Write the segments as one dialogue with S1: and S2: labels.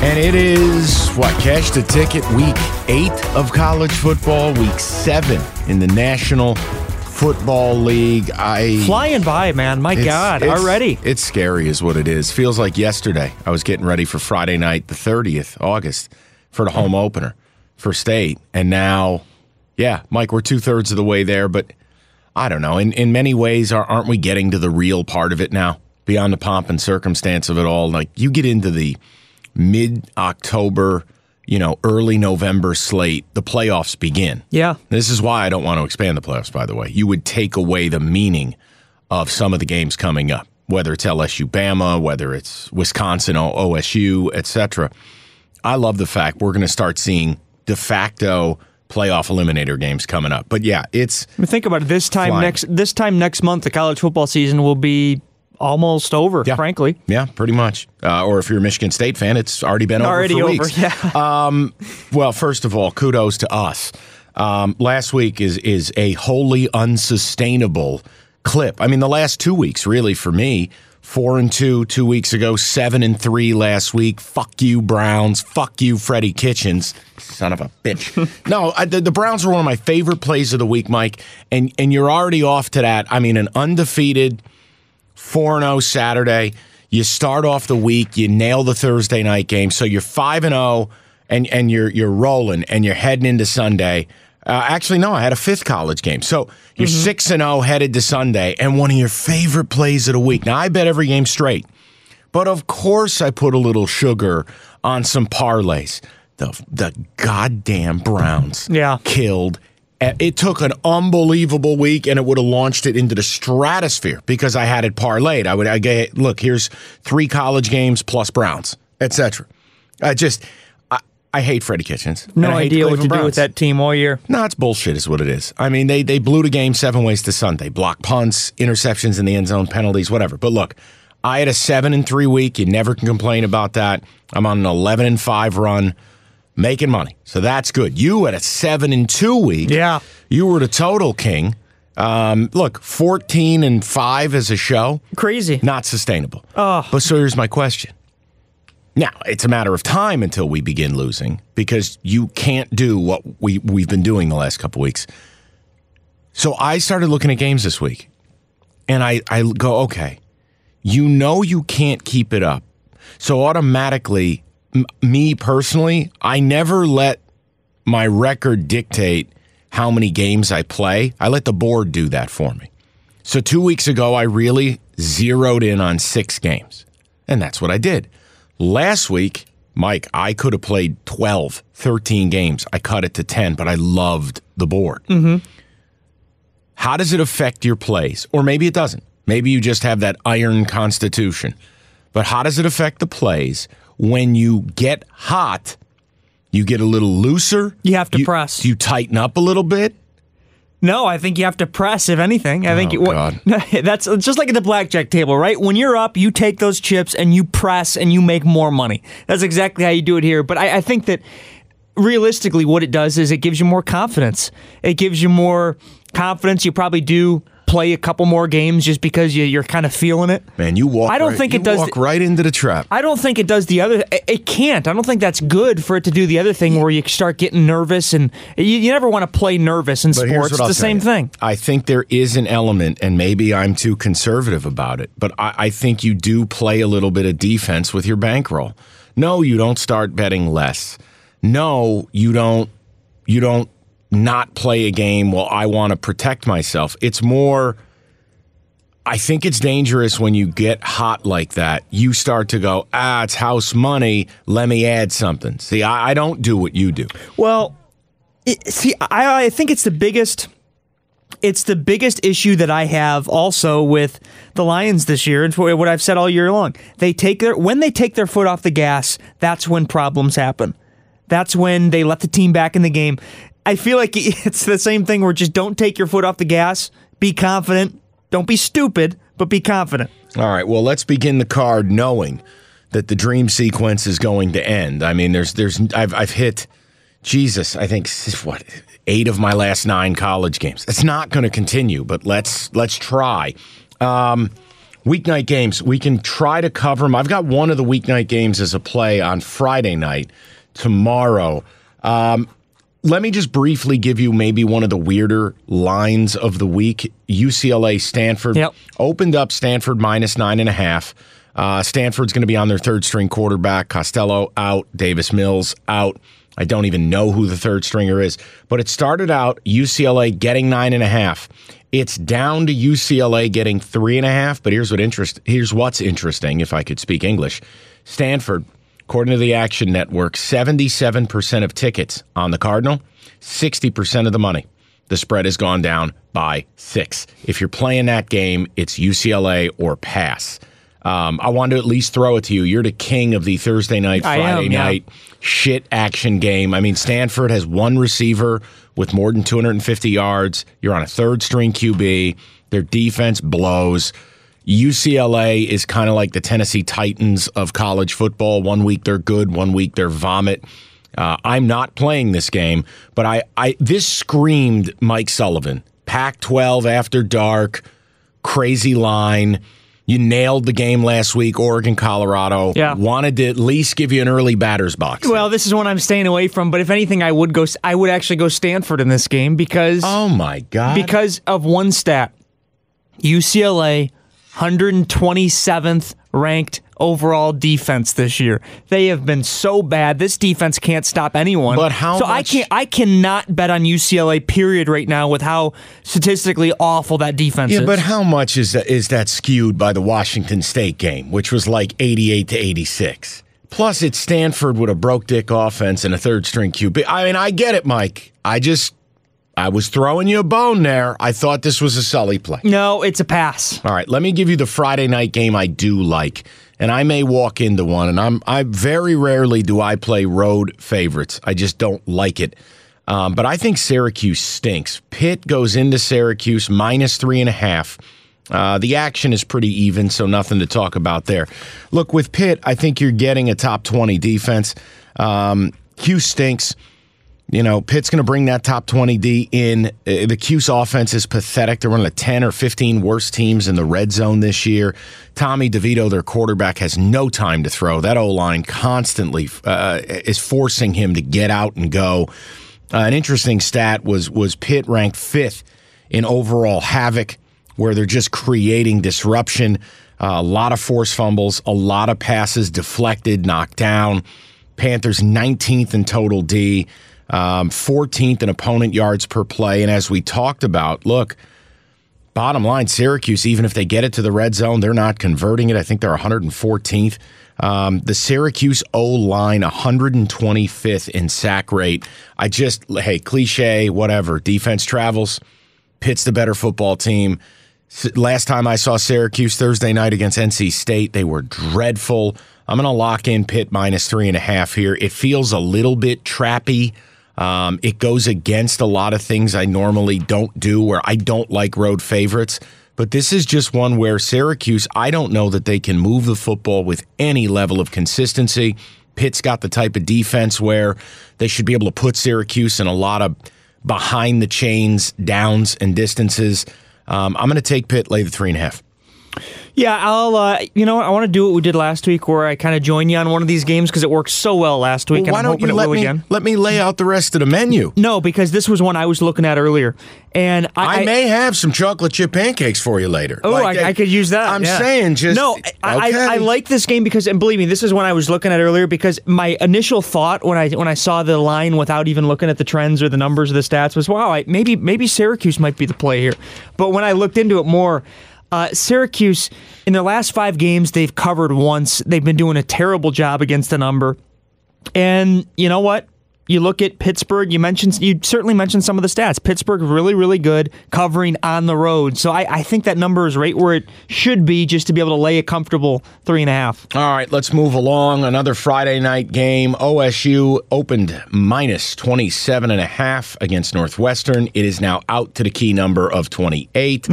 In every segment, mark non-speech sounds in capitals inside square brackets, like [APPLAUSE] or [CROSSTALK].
S1: And it is what cash the ticket week eight of college football, week seven in the National Football League. I
S2: flying by, man. My
S1: it's,
S2: God,
S1: it's,
S2: already.
S1: It's scary, is what it is. Feels like yesterday. I was getting ready for Friday night, the thirtieth August, for the home opener for state, and now, yeah, Mike, we're two thirds of the way there, but I don't know. In in many ways, aren't we getting to the real part of it now? Beyond the pomp and circumstance of it all, like you get into the mid October, you know, early November slate, the playoffs begin.
S2: Yeah.
S1: This is why I don't want to expand the playoffs, by the way. You would take away the meaning of some of the games coming up, whether it's LSU Bama, whether it's Wisconsin OSU, etc. I love the fact we're going to start seeing de facto playoff eliminator games coming up. But yeah, it's
S2: I mean, think about it. This time
S1: flying.
S2: next this time next month, the college football season will be almost over.
S1: Yeah.
S2: Frankly,
S1: yeah, pretty much. Uh, or if you're a Michigan State fan, it's already been
S2: already
S1: over.
S2: over.
S1: Weeks.
S2: Yeah. [LAUGHS]
S1: Um, well, first of all, kudos to us. Um, last week is is a wholly unsustainable clip. I mean, the last two weeks, really, for me, four and two two weeks ago, seven and three last week. Fuck you, Browns. Fuck you, Freddie Kitchens. Son of a bitch. [LAUGHS] no, I, the, the Browns were one of my favorite plays of the week, Mike. And and you're already off to that. I mean, an undefeated 4 0 Saturday. You start off the week, you nail the Thursday night game. So you're 5 and 0 and and you're you're rolling and you're heading into Sunday. Uh, actually, no, I had a fifth college game. So you're 6 and 0 headed to Sunday and one of your favorite plays of the week. Now, I bet every game straight. But of course, I put a little sugar on some parlays. The, the goddamn Browns
S2: Yeah.
S1: killed Uh, it took an unbelievable week and it would have launched it into the stratosphere because I had it parlayed. I would I get look, here's three college games plus Browns, etc. I just I, I hate Freddie Kitchens.
S2: no
S1: and I hate the
S2: idea what to
S1: Cleveland
S2: do with that team all year.
S1: No, it's bullshit, is what it is. I mean, they they blew the game seven ways to Sunday. Block punts, interceptions in the end zone, penalties, whatever. But look, I had a seven and three week. You never can complain about that. I'm on an eleven and five run, making money, so that's good. You at a seven and two week.
S2: Yeah.
S1: you were the total king. Um, look, fourteen and five as a show,
S2: Crazy.
S1: not sustainable. Oh. But so here's my question. Now, it's a matter of time until we begin losing because you can't do what we, we've been doing the last couple weeks. So I started looking at games this week and I, I go, okay, you know you can't keep it up. So automatically, m- me personally, I never let my record dictate how many games I play. I let the board do that for me. So two weeks ago, I really zeroed in on six games. And that's what I did. Last week, Mike, I could have played 12, 13 games. I cut it to 10, but I loved the board. Mm-hmm. How does it affect your plays? Or maybe it doesn't. Maybe you just have that iron constitution. But how does it affect the plays when you get hot? You get a little looser.
S2: You have to press.
S1: You tighten up a little bit.
S2: No, I think you have to press, if anything. I think
S1: Oh,
S2: you, what- [LAUGHS] that's just like at the blackjack table, right? When you're up, you take those chips and you press and you make more money. That's exactly how you do it here. But I, I think that realistically, what it does is it gives you more confidence. It gives you more confidence. You probably do play a couple more games just because you, you're kind of feeling it.
S1: Man, you walk.
S2: I don't
S1: right,
S2: think it does
S1: Walk
S2: the-
S1: right into the trap.
S2: I don't think it does the other. It, it can't. I don't think that's good for it to do the other thing where you start getting nervous and you, you never want to play nervous in
S1: But
S2: sports. It's
S1: I'll
S2: the same
S1: you.
S2: thing.
S1: I think there is an element, and maybe I'm too conservative about it, but I, I think you do play a little bit of defense with your bankroll. No, you don't start betting less. No, you don't. You don't not play a game. Well, I want to protect myself. It's more. I think it's dangerous when you get hot like that. You start to go, ah, it's house money. Let me add something. See, I, I don't do what you do.
S2: Well, it, see, I, I think it's the biggest. It's the biggest issue that I have also with the Lions this year. and what what I've said all year long. They take their when they take their foot off the gas. That's when problems happen. That's when they let the team back in the game. I feel like [LAUGHS] it's the same thing where just don't take your foot off the gas. Be confident. Don't be stupid, but be confident.
S1: All right. Well, let's begin the card knowing that the dream sequence is going to end. I mean, there's, there's, I've, I've hit, Jesus, I think what eight of my last nine college games. It's not going to continue, but let's let's try. Um, weeknight games, we can try to cover them. I've got one of the weeknight games as a play on Friday night tomorrow. Um, let me just briefly give you maybe one of the weirder lines of the week. UCLA Stanford
S2: Yep.
S1: opened up Stanford minus nine and a half. Uh, Stanford's going to be on their third string quarterback. Costello out. Davis Mills out. I don't even know who the third stringer is, but it started out UCLA getting nine and a half. It's down to UCLA getting three and a half. But here's what interest. Here's what's interesting. If I could speak English, Stanford According to the Action Network, 77% of tickets on the Cardinal, 60% of the money. The spread has gone down by six. If you're playing that game, it's UCLA or pass. Um, I want to at least throw it to you. You're the king of the Thursday night,
S2: I am,
S1: Friday
S2: yeah.
S1: night shit action game. I mean, Stanford has one receiver with more than 250 yards. You're on a third string QB. Their defense blows. UCLA is kind of like the Tennessee Titans of college football. One week they're good, one week they're vomit. Uh, I'm not playing this game, but I, I this screamed Mike Sullivan. Pac-12 after dark, crazy line. You nailed the game last week, Oregon, Colorado.
S2: Yeah.
S1: Wanted to at least give you an early batter's box.
S2: Well, this is one I'm staying away from. But if anything, I would go. I would actually go Stanford in this game because
S1: oh my God.
S2: because of one stat. UCLA 127th ranked overall defense this year. They have been so bad. This defense can't stop anyone.
S1: But how
S2: So I can't I cannot bet on UCLA period right now with how statistically awful that defense
S1: Yeah,
S2: is.
S1: but how much is that is that skewed by the Washington State game, which was like 88 to 86? Plus, it's Stanford with a broke dick offense and a third string QB. I mean, I get it, Mike. I just I was throwing you a bone there. I thought this was a Sully play.
S2: no, it's a pass.
S1: All right, let me give you the Friday night game I do like, and I may walk into one. And I'm I very rarely do I play road favorites. I just don't like it. Um, but I think Syracuse stinks. Pitt goes into Syracuse minus three and a half. Uh, the action is pretty even, so nothing to talk about there. Look, with Pitt, I think you're getting a top 20 defense. Um, Cuse stinks. You know, Pitt's going to bring that top 20D in. Uh, The Cuse offense is pathetic. They're one of the 10 or 15 worst teams in the red zone this year. Tommy DeVito, their quarterback, has no time to throw. That O line constantly uh, is forcing him to get out and go. Uh, an interesting stat was was Pitt ranked fifth in overall havoc, where they're just creating disruption. Uh, a lot of force fumbles, a lot of passes deflected, knocked down. Panthers 19th in total D, um, 14th in opponent yards per play. And as we talked about, look, bottom line, Syracuse, even if they get it to the red zone, they're not converting it. I think they're 114th. Um, the Syracuse O line, 125th in sack rate. I just, hey, cliche, whatever. Defense travels. Pitt's the better football team. Last time I saw Syracuse Thursday night against NC State, they were dreadful. I'm going to lock in Pitt minus three and a half here. It feels a little bit trappy. Um, it goes against a lot of things I normally don't do, where I don't like road favorites. But this is just one where Syracuse, I don't know that they can move the football with any level of consistency. Pitt's got the type of defense where they should be able to put Syracuse in a lot of behind the chains downs and distances. Um, I'm going to take Pitt lay the three and a half.
S2: Yeah, I'll. Uh, you know, what? I want to do what we did last week, where I kind of join you on one of these games because it worked so well last week.
S1: Well, why
S2: and I'm
S1: don't you let me
S2: again.
S1: let me lay out the rest of the menu?
S2: No, because this was one I was looking at earlier, and I,
S1: I, may have some chocolate chip pancakes for you later.
S2: Oh,
S1: Like,
S2: I, I could use that.
S1: I'm
S2: yeah.
S1: saying just
S2: no. I,
S1: okay.
S2: I, I like this game because, and believe me, this is one I was looking at earlier because my initial thought when I when I saw the line without even looking at the trends or the numbers or the stats was, wow, I, maybe maybe Syracuse might be the play here. But when I looked into it more. Uh, Syracuse, in their last five games, they've covered once. They've been doing a terrible job against the number. And you know what? You look at Pittsburgh. You mentioned you certainly mentioned some of the stats. Pittsburgh really, really good covering on the road. So I, I think that number is right where it should be, just to be able to lay a comfortable three and a half.
S1: All right, let's move along. Another Friday night game. OSU opened minus 27 and a half against Northwestern. It is now out to the key number of 28.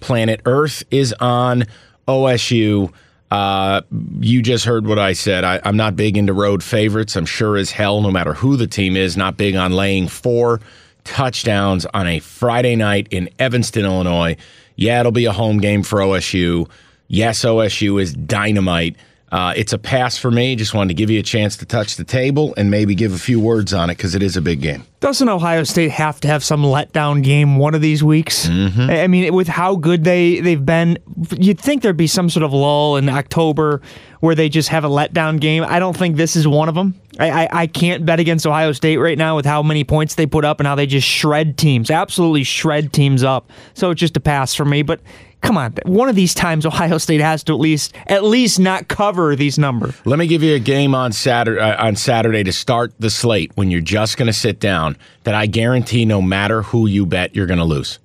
S1: Planet Earth is on OSU. Uh, you just heard what I said. I, I'm not big into road favorites. I'm sure as hell, no matter who the team is, not big on laying four touchdowns on a Friday night in Evanston, Illinois. Yeah, it'll be a home game for OSU. Yes, OSU is dynamite. Uh, it's a pass for me. Just wanted to give you a chance to touch the table and maybe give a few words on it because it is a big game.
S2: Doesn't Ohio State have to have some letdown game one of these weeks? Mm-hmm. I mean, with how good they they've been, you'd think there'd be some sort of lull in October where they just have a letdown game. I don't think this is one of them. I, I, I can't bet against Ohio State right now with how many points they put up and how they just shred teams, absolutely shred teams up. So it's just a pass for me. But come on, one of these times Ohio State has to at least at least not cover these numbers.
S1: Let me give you a game on Saturday uh, on Saturday to start the slate when you're just going to sit down. That I guarantee, no matter who you bet, you're going to lose.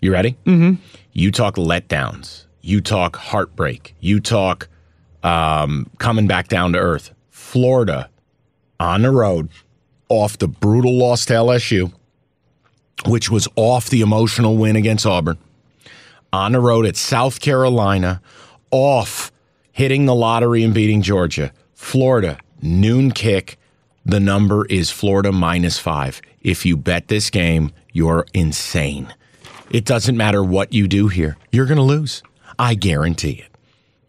S1: You ready? Mm-hmm. You talk letdowns. You talk heartbreak. You talk um, coming back down to earth. Florida on the road off the brutal loss to LSU, which was off the emotional win against Auburn. On the road at South Carolina, off hitting the lottery and beating Georgia. Florida, noon kick. The number is Florida minus five. If you bet this game, you're insane. It doesn't matter what you do here. You're going to lose. I guarantee it.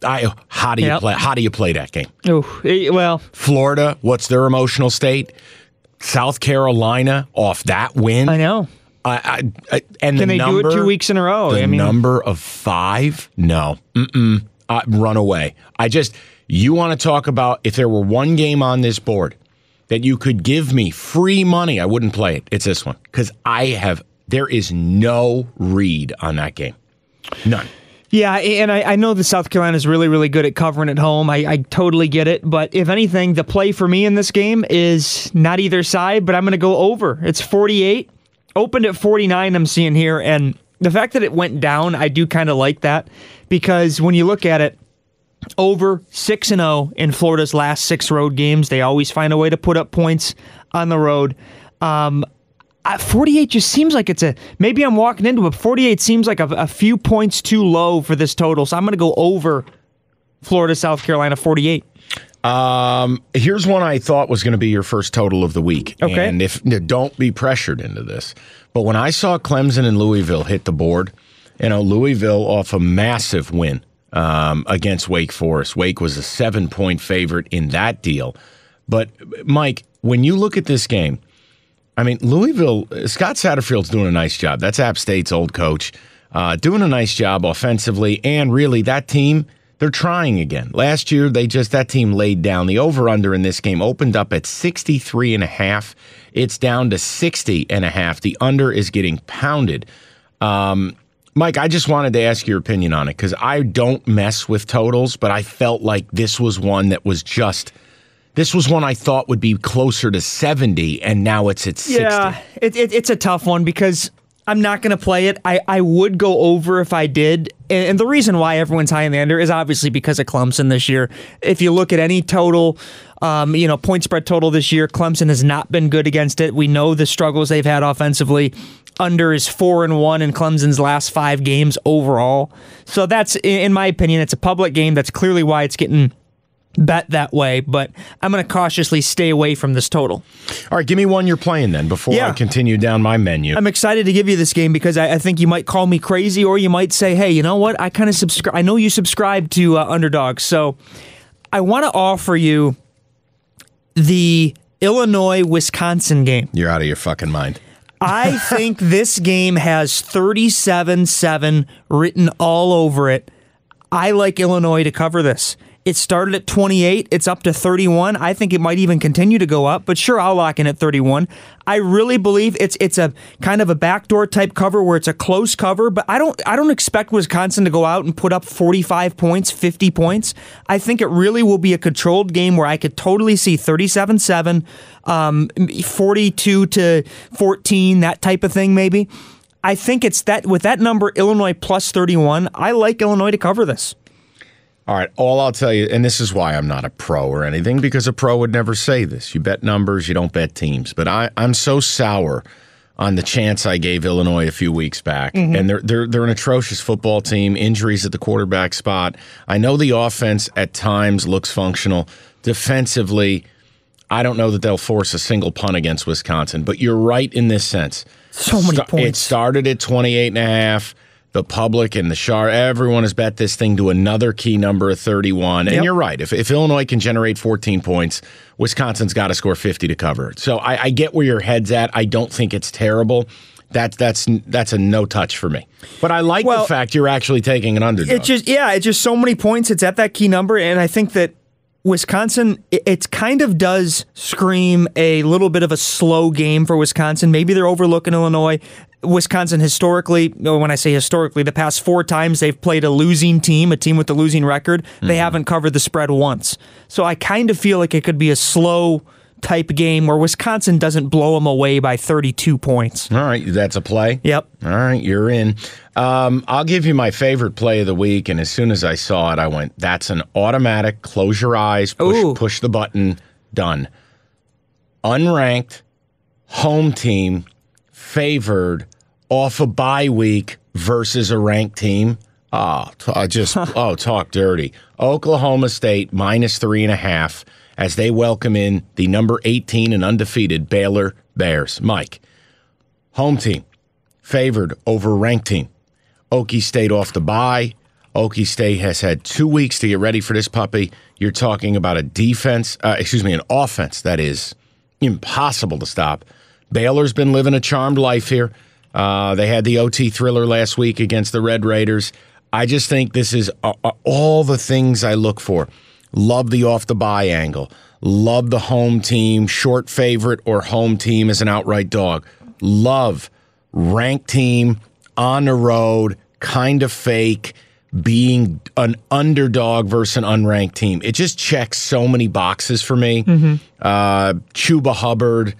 S1: I, how do you
S2: Yep.
S1: play? How do you play that game?
S2: Oh, well,
S1: Florida, what's their emotional state? South Carolina off that win.
S2: I know.
S1: I, I, I, and
S2: Can
S1: the
S2: they
S1: number,
S2: do it two weeks in a row?
S1: The
S2: I mean,
S1: number of five? No. Mm-mm. Uh, run away. I just, you want to talk about if there were one game on this board that you could give me free money, I wouldn't play it. It's this one. Because I have, there is no read on that game. None.
S2: Yeah, and I, I know that South Carolina is really, really good at covering at home. I, I totally get it. But if anything, the play for me in this game is not either side, but I'm going to go over. It's 48. Opened at 49, I'm seeing here. And the fact that it went down, I do kind of like that because when you look at it, over 6 and 0 in Florida's last six road games. They always find a way to put up points on the road. Um, uh, 48 just seems like it's a maybe I'm walking into it. 48 seems like a, a few points too low for this total, so I'm going to go over Florida, South Carolina, 48.
S1: Um, here's one I thought was going to be your first total of the week.
S2: Okay.
S1: And if don't be pressured into this, but when I saw Clemson and Louisville hit the board, you know Louisville off a massive win um, against Wake Forest. Wake was a seven point favorite in that deal. But Mike, when you look at this game, I mean Louisville. Scott Satterfield's doing a nice job. That's App State's old coach, uh, doing a nice job offensively, and really that team they're trying again. Last year, they just that team laid down. The over/under in this game opened up at 63 and a half. It's down to 60 and a half. The under is getting pounded. Um, Mike, I just wanted to ask your opinion on it because I don't mess with totals, but I felt like this was one that was just. This was one I thought would be closer to 70, and now it's at 60.
S2: Yeah, it, it, it's a tough one because I'm not going to play it. I, I would go over if I did. And, and the reason why everyone's high in the under is obviously because of Clemson this year. If you look at any total, um, you know, point spread total this year, Clemson has not been good against it. We know the struggles they've had offensively. Under is four and one in Clemson's last five games overall. So that's, in in my opinion, it's a public game. That's clearly why it's getting bet that way, but I'm going to cautiously stay away from this total.
S1: All right, give me one you're playing then before
S2: Yeah.
S1: I continue down my menu.
S2: I'm excited to give you this game because I, I think you might call me crazy, or you might say, "Hey, you know what? I kind of subscribe. I know you subscribe to uh, underdogs, so I want to offer you the Illinois Wisconsin game.
S1: you're out of your fucking mind.
S2: I [LAUGHS] think this game has 37 7 written all over it. I like Illinois to cover this. It started at 28, it's up to 31. I think it might even continue to go up, but sure, I'll lock in at 31. I really believe it's it's a kind of a backdoor type cover where it's a close cover, but I don't I don't expect Wisconsin to go out and put up 45 points, 50 points. I think it really will be a controlled game where I could totally see 37-7, um, 42 to 14, that type of thing maybe. I think it's that with that number Illinois plus 31, I like Illinois to cover this.
S1: All right, all I'll tell you, and this is why I'm not a pro or anything, because a pro would never say this. You bet numbers, you don't bet teams. But I, I'm so sour on the chance I gave Illinois a few weeks back, mm-hmm. and they're they're they're an atrocious football team. Injuries at the quarterback spot. I know the offense at times looks functional. Defensively, I don't know that they'll force a single punt against Wisconsin. But you're right in this sense.
S2: So many
S1: Sta- It started at 28 and a half. The public and the Shar, everyone has bet this thing to another key number of 31. And
S2: Yep.
S1: you're right. If, if Illinois can generate 14 points, Wisconsin's got to score 50 to cover it. So I, I get where your head's at. I don't think it's terrible. That's that's that's a no touch for me. But I like
S2: Well,
S1: the fact you're actually taking an underdog.
S2: It just yeah, it's just so many points. It's at that key number, and I think that Wisconsin, it, it kind of does scream a little bit of a slow game for Wisconsin. Maybe they're overlooking Illinois. Wisconsin historically, no, when I say historically, the past four times they've played a losing team, a team with a losing record, they mm-hmm. haven't covered the spread once. So I kind of feel like it could be a slow type game where Wisconsin doesn't blow them away by 32 points.
S1: All right, that's a play.
S2: Yep.
S1: All right, you're in. Um, I'll give you my favorite play of the week, and as soon as I saw it, I went, "That's an automatic. Close your eyes, push,
S2: Ooh.
S1: push the button, done." Unranked, home team, favored off a bye week versus a ranked team. Oh, t- uh, just [LAUGHS] oh, talk dirty. Oklahoma State minus three and a half as they welcome in the number 18 and undefeated Baylor Bears. Mike, home team favored over ranked team. Okie State off the bye. Okie State has had two weeks to get ready for this puppy. You're talking about a defense, uh, excuse me, an offense that is impossible to stop. Baylor's been living a charmed life here. Uh, they had the OT thriller last week against the Red Raiders. I just think this is uh, uh, all the things I look for. Love the off the bye angle. Love the home team, short favorite or home team as an outright dog. Love ranked team on the road, kind of fake, being an underdog versus an unranked team. It just checks so many boxes for me. Uh, Chuba Hubbard,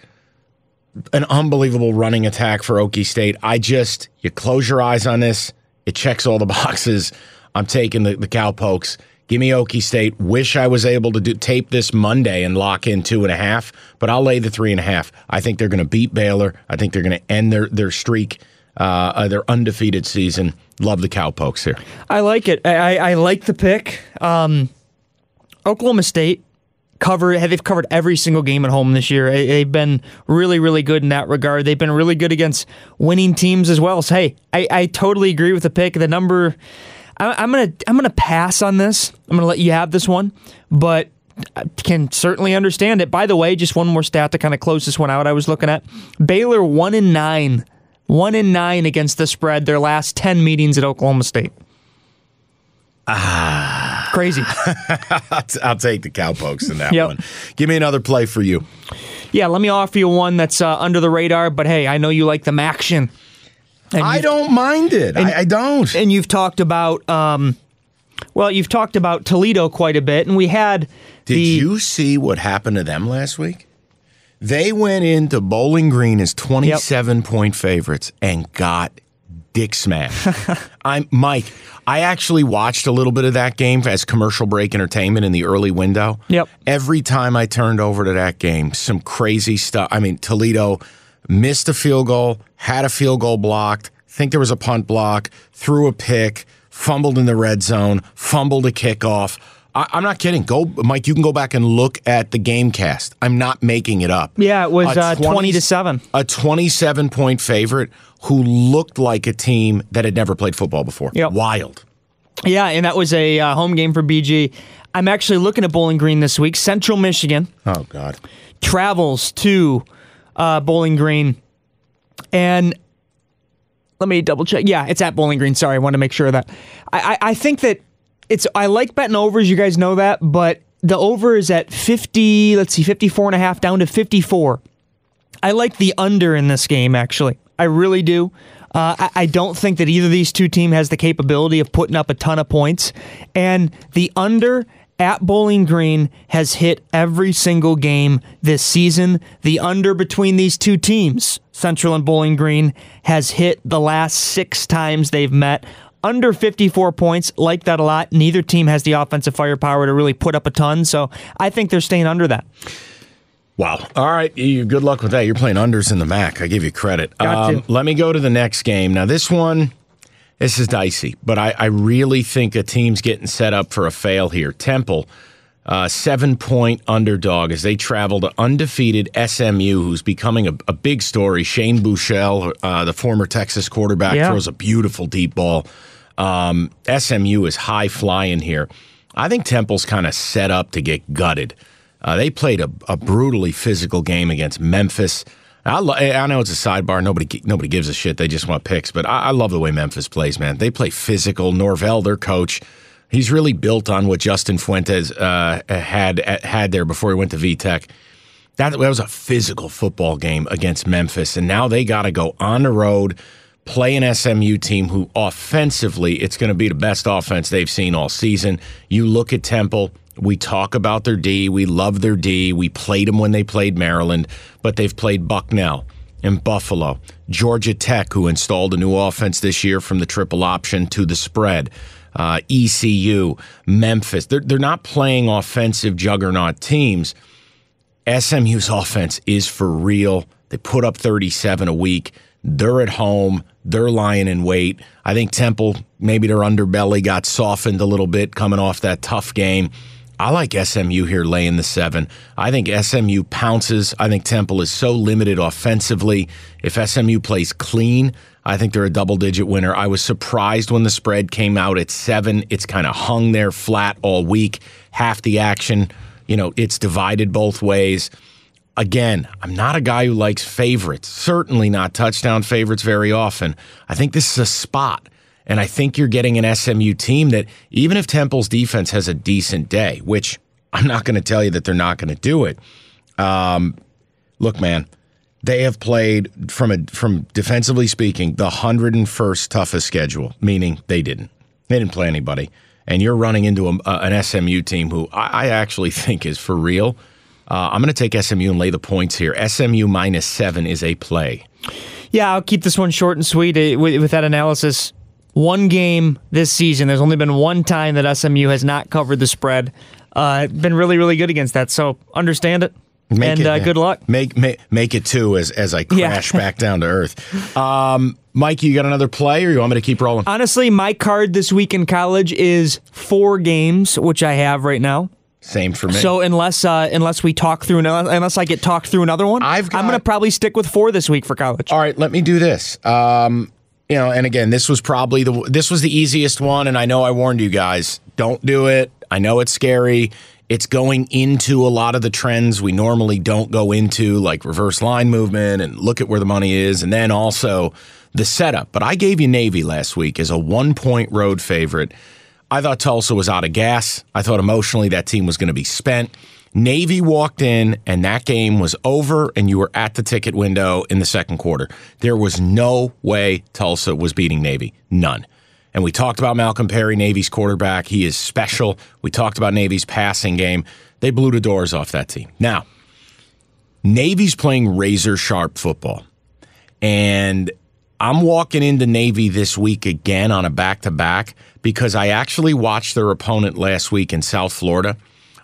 S1: an unbelievable running attack for Okie State. I just, you close your eyes on this, it checks all the [LAUGHS] boxes. I'm taking the, the Cowpokes. Give me Okie State. Wish I was able to do tape this Monday and lock in two and a half, but I'll lay the three and a half. I think they're going to beat Baylor. I think they're going to end their their streak, uh, uh, their undefeated season. Love the Cowpokes here.
S2: I like it. I, I, like the pick. Um, Oklahoma State cover they've covered every single game at home this year. They- They've been really, really good in that regard. They've been really good against winning teams as well. So hey, I, I totally agree with the pick. The number, I, I'm gonna I'm gonna pass on this. I'm gonna let you have this one, but. I can certainly understand it. By the way, just one more stat to kind of close this one out. I was looking at Baylor one in nine, one in nine against the spread. Their last ten meetings at Oklahoma State. Ah, crazy. [LAUGHS]
S1: I'll, take the Cowpokes in that
S2: Yep.
S1: one. Give me another play for you.
S2: Yeah, let me offer you one that's uh, under the radar, but hey, I know you like the MACtion. And
S1: I don't mind it. I, I don't.
S2: And you've talked about, um, well, you've talked about Toledo quite a bit, and we had
S1: Did
S2: the.
S1: you see what happened to them last week? They went into Bowling Green as 27 point favorites and got dick smashed. [LAUGHS] I'm Mike. I actually watched a little bit of that game as commercial break entertainment in the early window.
S2: Yep.
S1: Every time I turned over to that game, some crazy stuff. I mean, Toledo missed a field goal, had a field goal blocked, think there was a punt block, threw a pick, fumbled in the red zone, fumbled a kickoff. I, I'm not kidding. Go, Mike. You can go back and look at the game cast. I'm not making it up.
S2: Yeah, it was
S1: A
S2: uh, 20 to 7.
S1: A 27 point favorite who looked like a team that had never played football before.
S2: Yep.
S1: Wild.
S2: Yeah, and that was a uh, home game for BG. I'm actually looking at Bowling Green this week. Central Michigan
S1: Oh God.
S2: travels to uh, Bowling Green, and let me double check. Yeah, it's at Bowling Green. Sorry, I want to make sure that. I, I, I think that it's. I like betting overs. You guys know that, but the over is at 50. Let's see, 54 and a half down to 54. I like the under in this game, actually. I really do. Uh, I, I don't think that either of these two teams has the capability of putting up a ton of points. And the under at Bowling Green has hit every single game this season. The under between these two teams, Central and Bowling Green, has hit the last six times they've met. Under 54 points, like that a lot. Neither team has the offensive firepower to really put up a ton, so I think they're staying under that.
S1: Wow. All right. You, good luck with that. You're playing unders in the MAC. I give you credit. Um, let me go to the next game. Now, this one, this is dicey, but I, I really think a team's getting set up for a fail here. Temple, uh, seven point underdog as they travel to undefeated SMU, who's becoming a, a big story. Shane Buechele, uh, the former Texas quarterback,
S2: Yeah.
S1: throws a beautiful deep ball. Um, SMU is high flying here. I think Temple's kind of set up to get gutted. Uh, they played a, a brutally physical game against Memphis. I, lo- I know it's a sidebar. Nobody nobody gives a shit. They just want picks. But I, I love the way Memphis plays, man. They play physical. Norvell, their coach, he's really built on what Justin Fuentes uh, had had there before he went to VTech. That, that was a physical football game against Memphis, and now they got to go on the road, play an SMU team who offensively, it's going to be the best offense they've seen all season. You look at Temple. We talk about their D. We love their D. We played them when they played Maryland, but they've played Bucknell and Buffalo, Georgia Tech, who installed a new offense this year from the triple option to the spread, uh, ECU, Memphis. They're, they're not playing offensive juggernaut teams. SMU's offense is for real. They put up 37 a week. They're at home. They're lying in wait. I think Temple, maybe their underbelly got softened a little bit coming off that tough game. I like SMU here laying the seven. I think SMU pounces. I think Temple is so limited offensively. If SMU plays clean, I think they're a double digit winner. I was surprised when the spread came out at seven. It's kind of hung there flat all week. Half the action, you know, it's divided both ways. Again, I'm not a guy who likes favorites, certainly not touchdown favorites very often. I think this is a spot. And I think you're getting an SMU team that, even if Temple's defense has a decent day, which I'm not going to tell you that they're not going to do it. Um, look, man, they have played from a from defensively speaking the 101st toughest schedule, meaning they didn't. They didn't play anybody, and you're running into a, an SMU team who I, I actually [LAUGHS] think is for real. Uh, I'm going to take SMU and lay the points here. SMU minus seven is a play.
S2: Yeah, I'll keep this one short and sweet uh, with, with that analysis. One game this season. There's only been one time that SMU has not covered the spread. Uh, been really, really good against that. So understand it.
S1: Make
S2: and
S1: it,
S2: uh, good luck.
S1: Make, make make it two as as I [LAUGHS]
S2: Yeah.
S1: crash back down to earth. Um, Mike, you got another play, or you want me to keep rolling?
S2: Honestly, my card this week in college is four games, which I have right now.
S1: Same for me.
S2: So unless uh, unless we talk through another, unless I get talked through another one,
S1: I've
S2: I'm going to probably stick with four this week for college.
S1: All right, let me do this. Um, you know, and again, this was probably the this was the easiest one, and I know I warned you guys. Don't do it. I know it's scary. It's going into a lot of the trends we normally don't go into, like reverse line movement and look at where the money is, and then also the setup. But I gave you Navy last week as a one point road favorite. I thought Tulsa was out of gas. I thought emotionally that team was going to be spent. Navy walked in and that game was over, and you were at the ticket window in the second quarter. There was no way Tulsa was beating Navy. None. And we talked about Malcolm Perry, Navy's quarterback. He is special. We talked about Navy's passing game. They blew the doors off that team. Now, Navy's playing razor sharp football. And I'm walking into Navy this week again on a back to back because I actually watched their opponent last week in South Florida.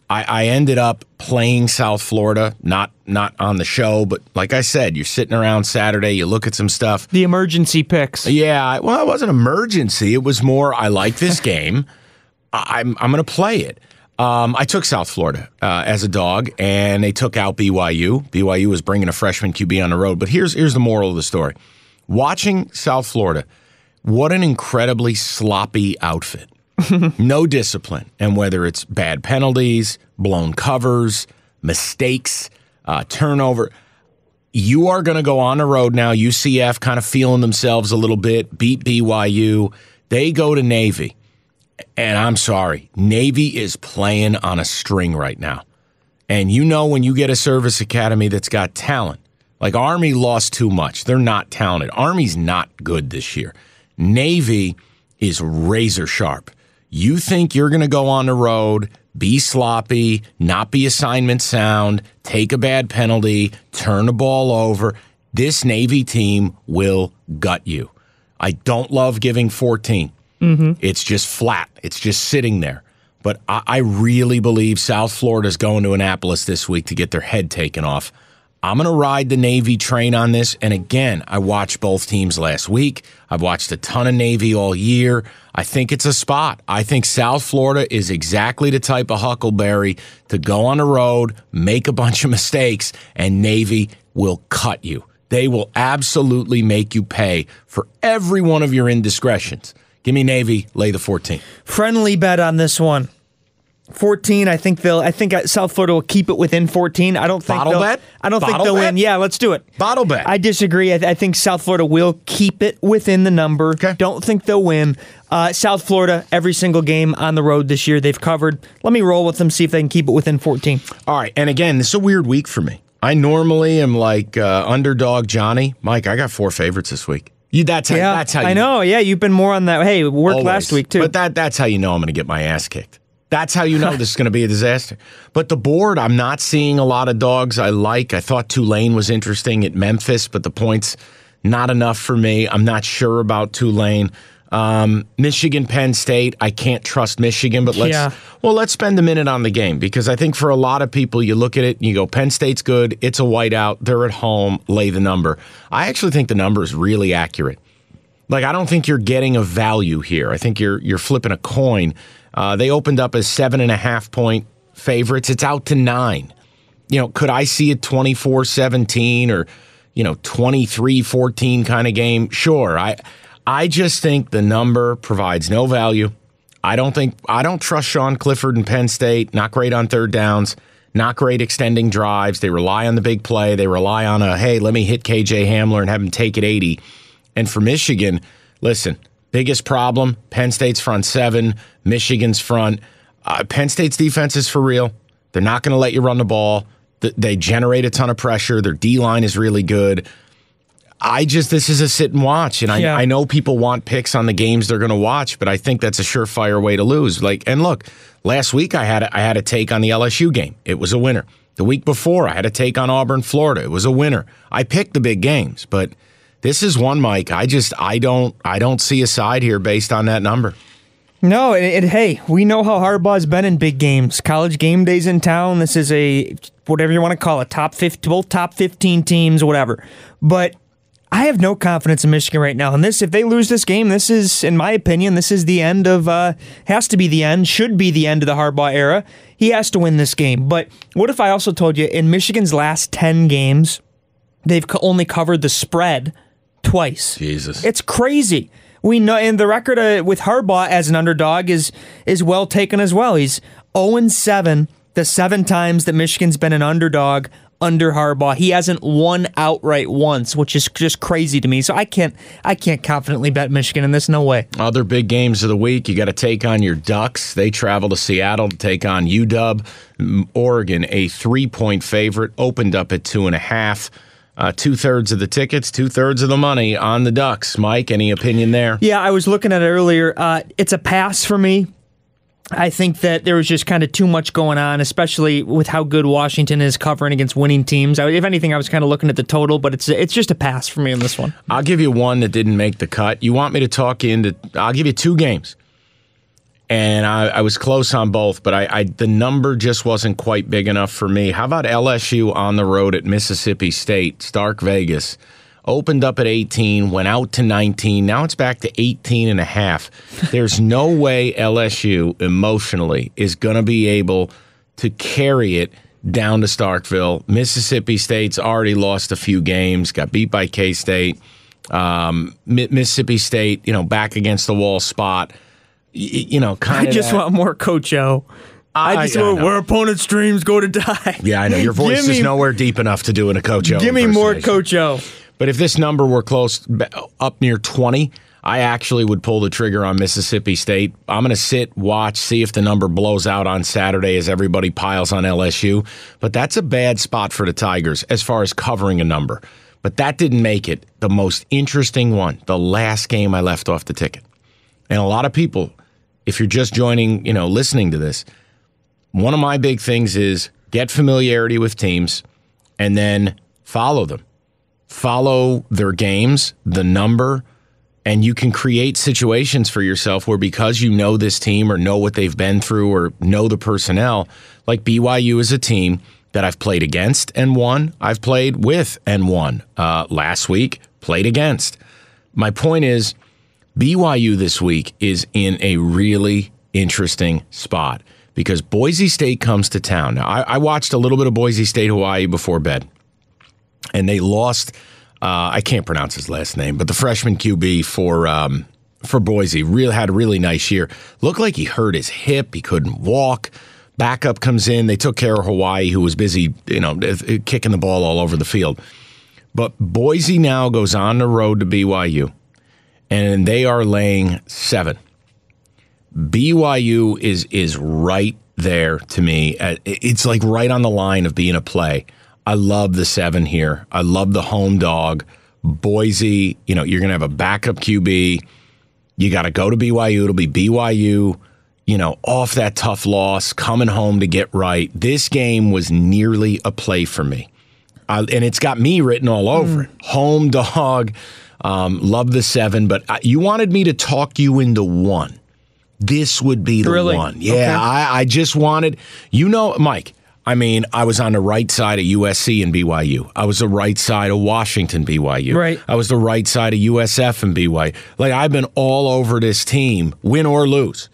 S1: I, I ended up playing South Florida, not not on the show, but like I said, you're sitting around Saturday, you look at some stuff.
S2: The emergency picks.
S1: Yeah, well, it wasn't emergency. It was more I like this [LAUGHS] game. I- I'm I'm going to play it. Um, I took South Florida uh, as a dog, and they took out BYU. BYU was bringing a freshman QB on the road. But here's here's the moral of the story: watching South Florida, what an incredibly sloppy outfit. [LAUGHS] no discipline, and whether it's bad penalties, blown covers, mistakes, uh, turnover. You are going to go on the road now. UCF kind of feeling themselves a little bit, beat BYU. They go to Navy. And I'm sorry, Navy is playing on a string right now. And you know, when you get a service academy that's got talent, like Army lost too much. They're not talented. Army's not good this year. Navy is razor sharp. You think you're going to go on the road, be sloppy, not be assignment sound, take a bad penalty, turn the ball over. This Navy team will gut you. I don't love giving 14. Mm-hmm. It's just flat. It's just sitting there. But I, I really believe South Florida's going to Annapolis this week to get their head taken off. I'm going to ride the Navy train on this. And again, I watched both teams last week. I've watched a ton of Navy all year. I think it's a spot. I think South Florida is exactly the type of Huckleberry to go on the road, make a bunch of mistakes, and Navy will cut you. They will absolutely make you pay for every one of your indiscretions. Give me Navy, lay the 14.
S2: Friendly bet on this one. 14. I think they'll. I think South Florida will keep it within 14. I don't think
S1: Bottle
S2: they'll,
S1: bet?
S2: I don't
S1: Bottle
S2: think they'll
S1: bet?
S2: win. Yeah, let's do it.
S1: Bottle bet.
S2: I disagree. I, I think South Florida will keep it within the number.
S1: Okay.
S2: Don't think they'll win. Uh, South Florida, every single game on the road this year they've covered. Let me roll with them. See if they can keep it within 14.
S1: All right. And again, this is a weird week for me. I normally am like uh, underdog Johnny. Mike, I got four favorites this week. You, that's how,
S2: Yeah,
S1: that's how you
S2: I know. Yeah, you've been more on that. Hey, it worked
S1: Always.
S2: last week too.
S1: But that that's how you know I'm going to get my ass kicked. That's how you know this is going to be a disaster. But the board, I'm not seeing a lot of dogs I like. I thought Tulane was interesting at Memphis, but the points not enough for me. I'm not sure about Tulane. Um, Michigan, Penn State. I can't trust Michigan, but let's
S2: Yeah.
S1: well let's spend a minute on the game because I think for a lot of people, you look at it and you go, Penn State's good. It's a whiteout. They're at home. Lay the number. I actually think the number is really accurate. Like I don't think you're getting a value here. I think you're you're flipping a coin. Uh, they opened up as seven and a half point favorites. It's out to nine. You know, could I see a 24-17 or you know 23-14 kind of game? Sure. I I just think the number provides no value. I don't think I don't trust Sean Clifford and Penn State. Not great on third downs. Not great extending drives. They rely on the big play. They rely on a hey, let me hit KJ Hamler and have him take it 80. And for Michigan, listen, biggest problem Penn State's front seven, Michigan's front. Uh, Penn State's defense is for real. They're not going to let you run the ball. They generate a ton of pressure. Their D line is really good. I just this is a sit and watch, and I,
S2: Yeah.
S1: I know people want picks on the games they're going to watch, but I think that's a surefire way to lose. Like, and look, last week I had a, I had a take on the LSU game. It was a winner. The week before I had a take on Auburn, Florida. It was a winner. I picked the big games, but this is one, Mike. I just I don't I don't see a side here based on that number.
S2: No, and, hey, we know how Harbaugh's been in big games. College GameDay's in town. This is a whatever you want to call it, top 15, both top 15 teams, whatever. But I have no confidence in Michigan right now. And this, if they lose this game, this is, in my opinion, this is the end of, uh, has to be the end, should be the end of the Harbaugh era. He has to win this game. But what if I also told you in Michigan's last 10 games, they've only covered the spread twice?
S1: Jesus.
S2: It's crazy. We know, and the record uh, with Harbaugh as an underdog is is well taken as well. He's 0 7 the seven times that Michigan's been an underdog under Harbaugh. He hasn't won outright once, which is just crazy to me. So I can't I can't confidently bet Michigan in this. No way.
S1: Other big games of the week, you got to take on your Ducks. They travel to Seattle to take on UW. Oregon, a three point favorite, opened up at two and a half. Uh, two thirds of the tickets, two thirds of the money on the Ducks. Mike, any opinion there?
S2: Yeah, I was looking at it earlier. Uh, it's a pass for me. I think that there was just kind of too much going on, especially with how good Washington is covering against winning teams. I, if anything, I was kind of looking at the total, but it's it's just a pass for me on this one.
S1: I'll give you one that didn't make the cut. You want me to talk into? I'll give you two games, and I, I was close on both, but I, I the number just wasn't quite big enough for me. How about LSU on the road at Mississippi State, Stark Vegas? opened up at 18, went out to 19. Now it's back to 18 and a half. There's [LAUGHS] no way LSU emotionally is going to be able to carry it down to Starkville. Mississippi State's already lost a few games, got beat by K State. Um, Mississippi State, you know, back against the wall spot. You know, kind
S2: I just
S1: that.
S2: want more Coach O. I just want where opponents' dreams go to die.
S1: Yeah, I know. Your [LAUGHS] voice
S2: Give
S1: is nowhere deep enough to do an a Coach O.
S2: Give me more
S1: impersonation.
S2: Coach O.
S1: But if this number were close up near 20, I actually would pull the trigger on Mississippi State. I'm going to sit, watch, see if the number blows out on Saturday as everybody piles on LSU. But that's a bad spot for the Tigers as far as covering a number. But that didn't make it the most interesting one, the last game I left off the ticket. And a lot of people, if you're just joining, you know, listening to this, one of my big things is get familiarity with teams and then follow them follow their games, the number, and you can create situations for yourself where because you know this team or know what they've been through or know the personnel, like BYU is a team that I've played against and won. I've played with and won. Uh, last week, played against. My point is, BYU this week is in a really interesting spot because Boise State comes to town. Now, I, I watched a little bit of Boise State, Hawaii before bed and they lost. Uh, I can't pronounce his last name, but the freshman QB for um, for Boise really had a really nice year. Looked like he hurt his hip; he couldn't walk. Backup comes in. They took care of Hawaii, who was busy, you know, kicking the ball all over the field. But Boise now goes on the road to BYU, and they are laying seven. BYU is is right there to me. Uh, It's like right on the line of being a play. I love the seven here. I love the home dog. Boise, you know, you're going to have a backup QB. You got to go to BYU. It'll be BYU, you know, off that tough loss, coming home to get right. This game was nearly a play for me. I, and it's got me written all over it. Home dog. Um, love the seven, but I, you wanted me to talk you into one. This would be the
S2: Really?
S1: one. Yeah,
S2: Okay.
S1: I, I just wanted, you know, Mike. I mean, I was on the right side of USC and BYU. I was the right side of Washington BYU.
S2: Right.
S1: I was the right side of USF and BYU. Like I've been all over this team, win or lose.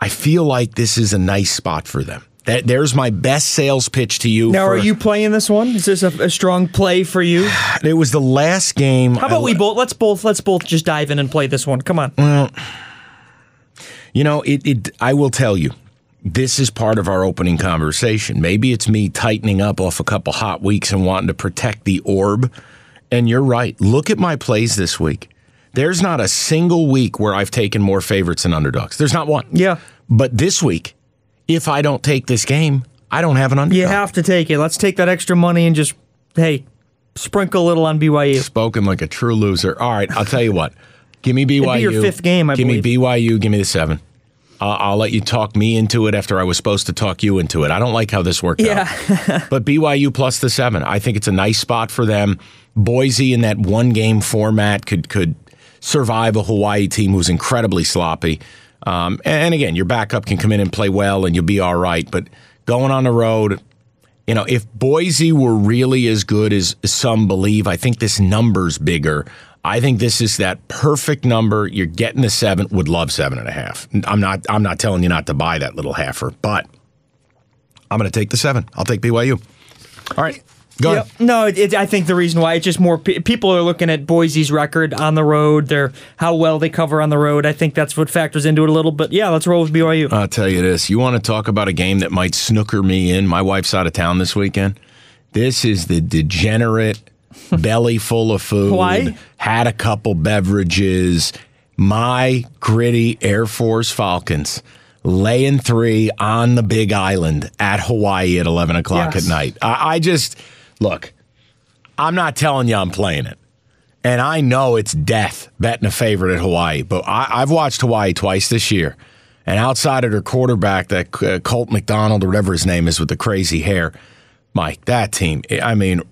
S1: I feel like this is a nice spot for them. That there's my best sales pitch to you.
S2: Now,
S1: for-
S2: are you playing this one? Is this a, a strong play for you? [SIGHS]
S1: It was the last game.
S2: How about we both? Let's both. Let's both just dive in and play this one. Come on.
S1: You know, it, it. I will tell you, this is part of our opening conversation. Maybe it's me tightening up off a couple hot weeks and wanting to protect the orb. And you're right. Look at my plays this week. There's not a single week where I've taken more favorites than underdogs. There's not one.
S2: Yeah.
S1: But this week, if I don't take this game, I don't have an underdog.
S2: You have to take it. Let's take that extra money and just hey, sprinkle a little on BYU.
S1: Spoken like a true loser. All right, I'll tell you what. Give me BYU.
S2: your fifth game, I
S1: Give me. BYU. Give me the seven. Uh, I'll let you talk me into it after I was supposed to talk you into it. I don't like how this worked
S2: Yeah.
S1: out. [LAUGHS] but BYU plus the seven. I think it's a nice spot for them. Boise in that one game format could could survive a Hawaii team who's incredibly sloppy. Um, and again, your backup can come in and play well, and you'll be all right. But going on the road, you know, if Boise were really as good as some believe, I think this number's bigger. I think this is that perfect number. You're getting the seven. Would love seven and a half. I'm not. I'm not telling you not to buy that little halfer, but I'm going to take the seven. I'll take BYU. All right, go
S2: Yep. No, it, I think the reason why it's just more pe- people are looking at Boise's record on the road, their how well they cover on the road. I think that's what factors into it a little. But yeah, let's roll with BYU.
S1: I'll tell you this. You want to talk about a game that might snooker me in? My wife's out of town this weekend. This is the degenerate [LAUGHS] belly full of food.
S2: Why?
S1: Had a couple beverages. My gritty Air Force Falcons laying three on the big island at Hawaii at 11 o'clock
S2: Yes.
S1: at night. I, I just, look, I'm not telling you I'm playing it. And I know it's death betting a favorite at Hawaii, but I, I've watched Hawaii twice this year. And outside of their quarterback, that uh, Colt McDonald or whatever his name is with the crazy hair, Mike, that team, I mean,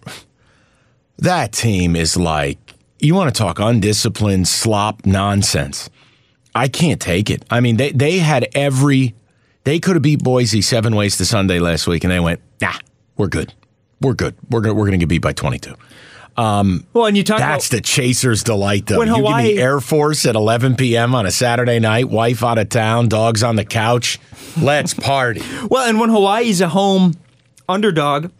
S1: that team is like, you want to talk undisciplined slop nonsense. I can't take it. I mean, they, they had every, they could have beat Boise seven ways to Sunday last week, and they went, nah, we're good. We're good. We're going we're going to get beat by 22. Um,
S2: well, and you talk
S1: that's
S2: about
S1: the chaser's delight, though.
S2: When
S1: you
S2: Hawaii-
S1: give me Air Force at 11 p.m. on a Saturday night, wife out of town, dogs on the couch. Let's [LAUGHS] party.
S2: Well, and when Hawaii's a home underdog,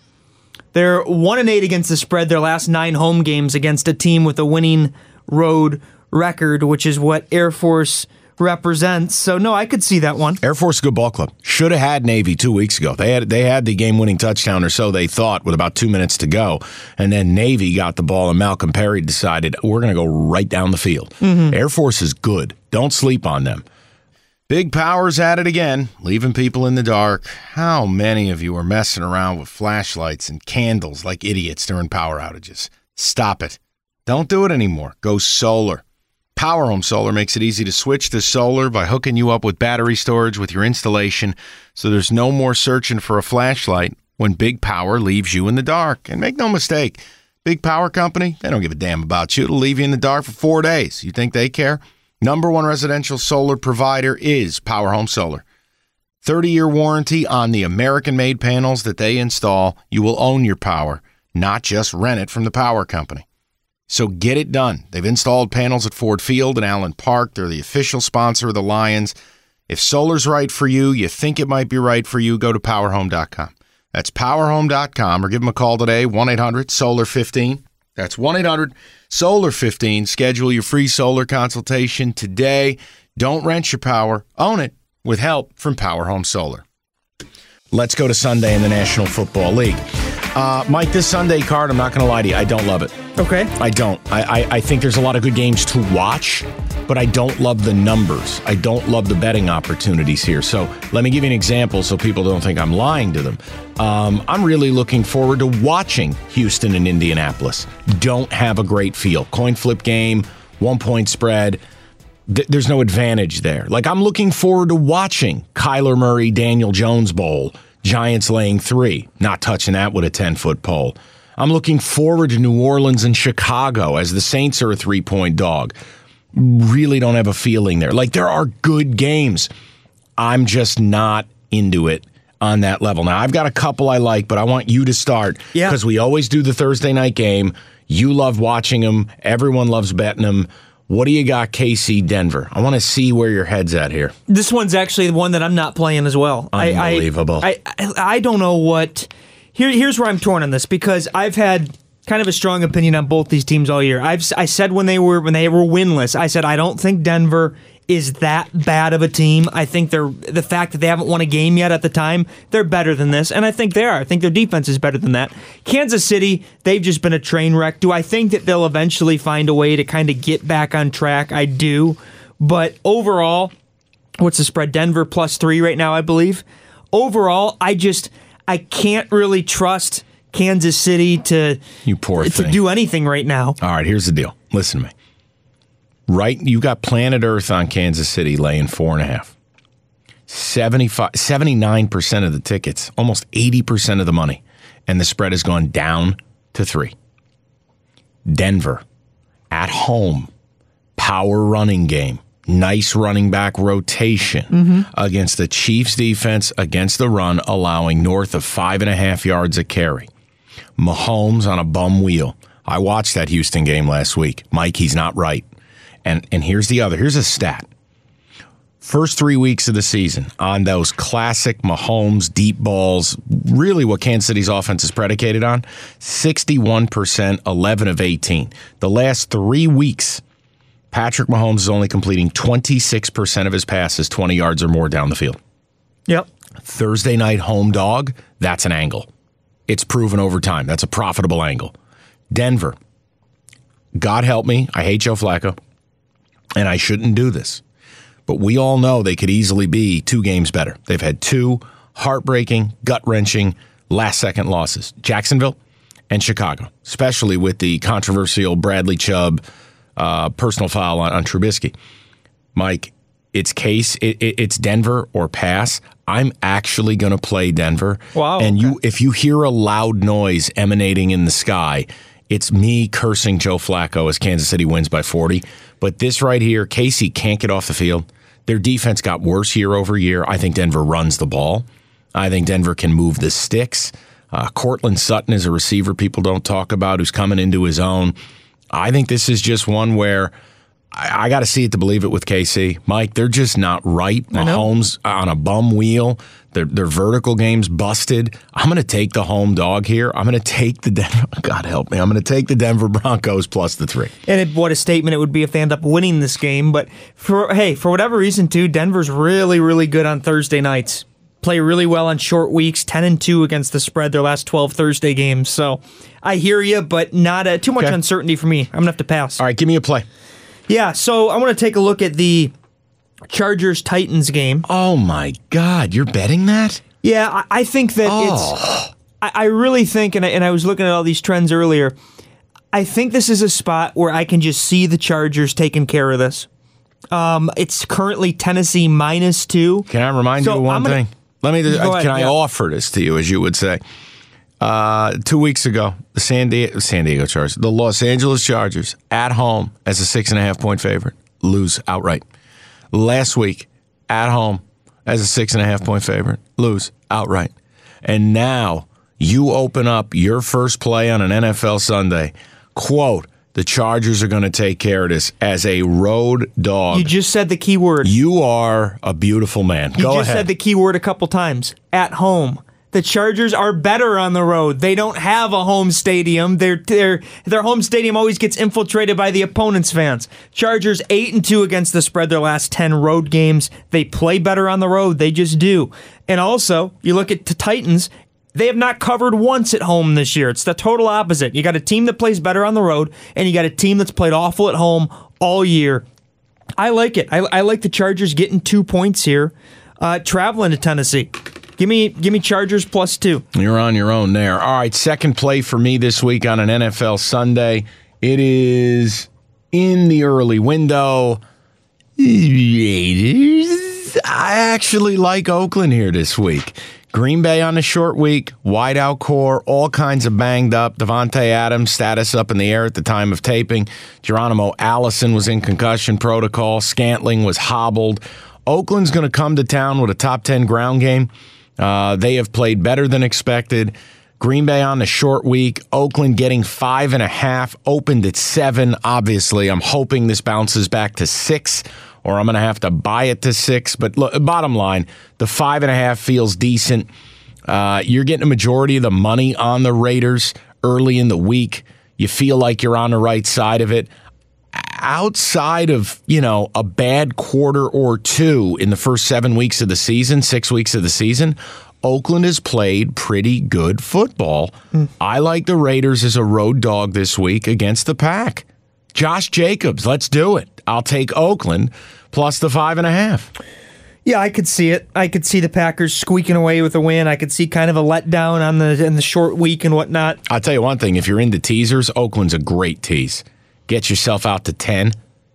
S2: they're one and eight against the spread. Their last nine home games against a team with a winning road record, which is what Air Force represents. So no, I could see that one.
S1: Air Force good ball club. Should have had Navy two weeks ago. They had they had the game winning touchdown or so they thought with about two minutes to go, and then Navy got the ball and Malcolm Perry decided we're going to go right down the field. Mm-hmm. Air Force is good. Don't sleep on them. Big Powers at it again, leaving people in the dark. How many of you are messing around with flashlights and candles like idiots during power outages? Stop it. Don't do it anymore. Go solar. Power Home Solar makes it easy to switch to solar by hooking you up with battery storage with your installation so there's no more searching for a flashlight when Big Power leaves you in the dark. And make no mistake, Big Power Company, they don't give a damn about you. It'll leave you in the dark for four days. You think they care? Number one residential solar provider is Power Home Solar. 30 year warranty on the American made panels that they install. You will own your power, not just rent it from the power company. So get it done. They've installed panels at Ford Field and Allen Park. They're the official sponsor of the Lions. If solar's right for you, you think it might be right for you, go to powerhome.com. That's powerhome.com or give them a call today, 1 800 Solar 15. That's 1 800 Solar 15. Schedule your free solar consultation today. Don't rent your power, own it with help from Power Home Solar. Let's go to Sunday in the National Football League. Uh, Mike, this Sunday card, I'm not going to lie to you, I don't love it.
S2: Okay.
S1: I don't. I, I, I think there's a lot of good games to watch, but I don't love the numbers. I don't love the betting opportunities here. So let me give you an example so people don't think I'm lying to them. Um, I'm really looking forward to watching Houston and Indianapolis. Don't have a great feel. Coin flip game, one point spread. Th- there's no advantage there. Like I'm looking forward to watching Kyler Murray, Daniel Jones Bowl, Giants laying three, not touching that with a 10 foot pole. I'm looking forward to New Orleans and Chicago as the Saints are a three point dog. Really don't have a feeling there. Like there are good games. I'm just not into it on that level. Now, I've got a couple I like, but I want you to start
S2: Yeah.
S1: because we always do the Thursday night game. You love watching them, everyone loves betting them. What do you got, KC Denver? I want to see where your head's at here.
S2: This one's actually the one that I'm not playing as well. I- I-
S1: Unbelievable.
S2: I, I, I don't know what. Here, here's where I'm torn on this because I've had kind of a strong opinion on both these teams all year. I've I said when they were when they were winless, I said I don't think Denver is that bad of a team. I think they're the fact that they haven't won a game yet at the time, they're better than this, and I think they are. I think their defense is better than that. Kansas City, they've just been a train wreck. Do I think that they'll eventually find a way to kind of get back on track? I do, but overall, what's the spread? Denver plus three right now, I believe. Overall, I just I can't really trust Kansas City to
S1: You poor
S2: to
S1: thing.
S2: do anything right now.
S1: All right, here's the deal. Listen to me. Right, you got Planet Earth on Kansas City laying four and a half. 75, 79% of the tickets, almost 80% of the money. And the spread has gone down to three. Denver at home, power running game, nice running back rotation mm-hmm. against the Chiefs defense against the run, allowing north of five and a half yards a carry. Mahomes on a bum wheel. I watched that Houston game last week. Mike, he's not right. And and here's the other. Here's a stat. First three weeks of the season on those classic Mahomes deep balls, really what Kansas City's offense is predicated on, 61%, 11 of 18. The last three weeks, Patrick Mahomes is only completing 26% of his passes 20 yards or more down the field.
S2: Yep.
S1: Thursday night home dog, that's an angle. It's proven over time. That's a profitable angle. Denver, God help me, I hate Joe Flacco, and I shouldn't do this. But we all know they could easily be two games better. They've had two heartbreaking, gut wrenching, last second losses Jacksonville and Chicago, especially with the controversial Bradley Chubb uh, personal foul on, on Trubisky. Mike, it's case it, it, it's Denver or pass. I'm actually going to play Denver.
S2: Wow,
S1: And
S2: okay.
S1: you, if you hear a loud noise emanating in the sky, it's me cursing Joe Flacco as Kansas City wins by 40. But this right here, Casey can't get off the field. Their defense got worse year over year. I think Denver runs the ball. I think Denver can move the sticks. Uh, Courtland Sutton is a receiver people don't talk about who's coming into his own. I think this is just one where I, I got to see it to believe it with KC. Mike, they're just not right. Mahomes on a bum wheel. Their, their vertical game's busted. I'm going to take the home dog here. I'm going to take the Denver. [LAUGHS] God help me. I'm going to take the Denver Broncos plus the three.
S2: And it, what a statement it would be if they end up winning this game. But for hey, for whatever reason, too, Denver's really, really good on Thursday nights. Play really well on short weeks, ten and two against the spread. Their last twelve Thursday games. So I hear you, but not uh, too much
S1: Okay.
S2: uncertainty for me. I'm gonna have to pass.
S1: All right, give me a play.
S2: Yeah. So I want to take a look at the Chargers Titans game.
S1: Oh my God, you're betting that?
S2: Yeah, I, I think that it's. I, I really think, and I, and I was looking at all these trends earlier. I think this is a spot where I can just see the Chargers taking care of this. Um, it's currently Tennessee minus two.
S1: Can I remind
S2: So
S1: you of one
S2: gonna-
S1: thing? Let me. Uh,
S2: ahead,
S1: can I
S2: yeah.
S1: offer this to you, as you would say? Uh, two weeks ago, the San Diego, San Diego Chargers, the Los Angeles Chargers, at home as a six and a half point favorite, lose outright. Last week, at home as a six and a half point favorite, lose outright. And now you open up your first play on an NFL Sunday. Quote: The Chargers are going to take care of this as a road dog.
S2: You just said the key word.
S1: You are a beautiful man.
S2: You
S1: Go
S2: just
S1: ahead.
S2: said the key word a couple times. At home. The Chargers are better on the road. They don't have a home stadium. Their their their home stadium always gets infiltrated by the opponent's fans. Chargers 8 and 2 against the spread their last 10 road games. They play better on the road. They just do. And also, you look at the Titans, they have not covered once at home this year. It's the total opposite. You got a team that plays better on the road and you got a team that's played awful at home all year. I like it. I, I like the Chargers getting two points here, uh, traveling to Tennessee. Give me, give me Chargers plus two.
S1: You're on your own there. All right, second play for me this week on an NFL Sunday. It is in the early window. I actually like Oakland here this week. Green Bay on a short week, wide out core, all kinds of banged up. Davante Adams status up in the air at the time of taping. Geronimo Allison was in concussion protocol. Scantling was hobbled. Oakland's going to come to town with a top 10 ground game. Uh, they have played better than expected. Green Bay on a short week. Oakland getting five and a half, opened at seven. Obviously, I'm hoping this bounces back to six, or I'm going to have to buy it to six. But look, bottom line, the five and a half feels decent. Uh, you're getting a majority of the money on the Raiders early in the week. You feel like you're on the right side of it outside of you know a bad quarter or two in the first seven weeks of the season, six weeks of the season, Oakland has played pretty good football. Hmm. I like the Raiders as a road dog this week against the Pack. Josh Jacobs, let's do it. I'll take Oakland plus the five and a half.
S2: Yeah, I could see it. I could see the Packers squeaking away with a win. I could see kind of a letdown on the in the short week and whatnot.
S1: I'll tell you one thing: if you're into teasers, Oakland's a great tease. Get yourself out to ten.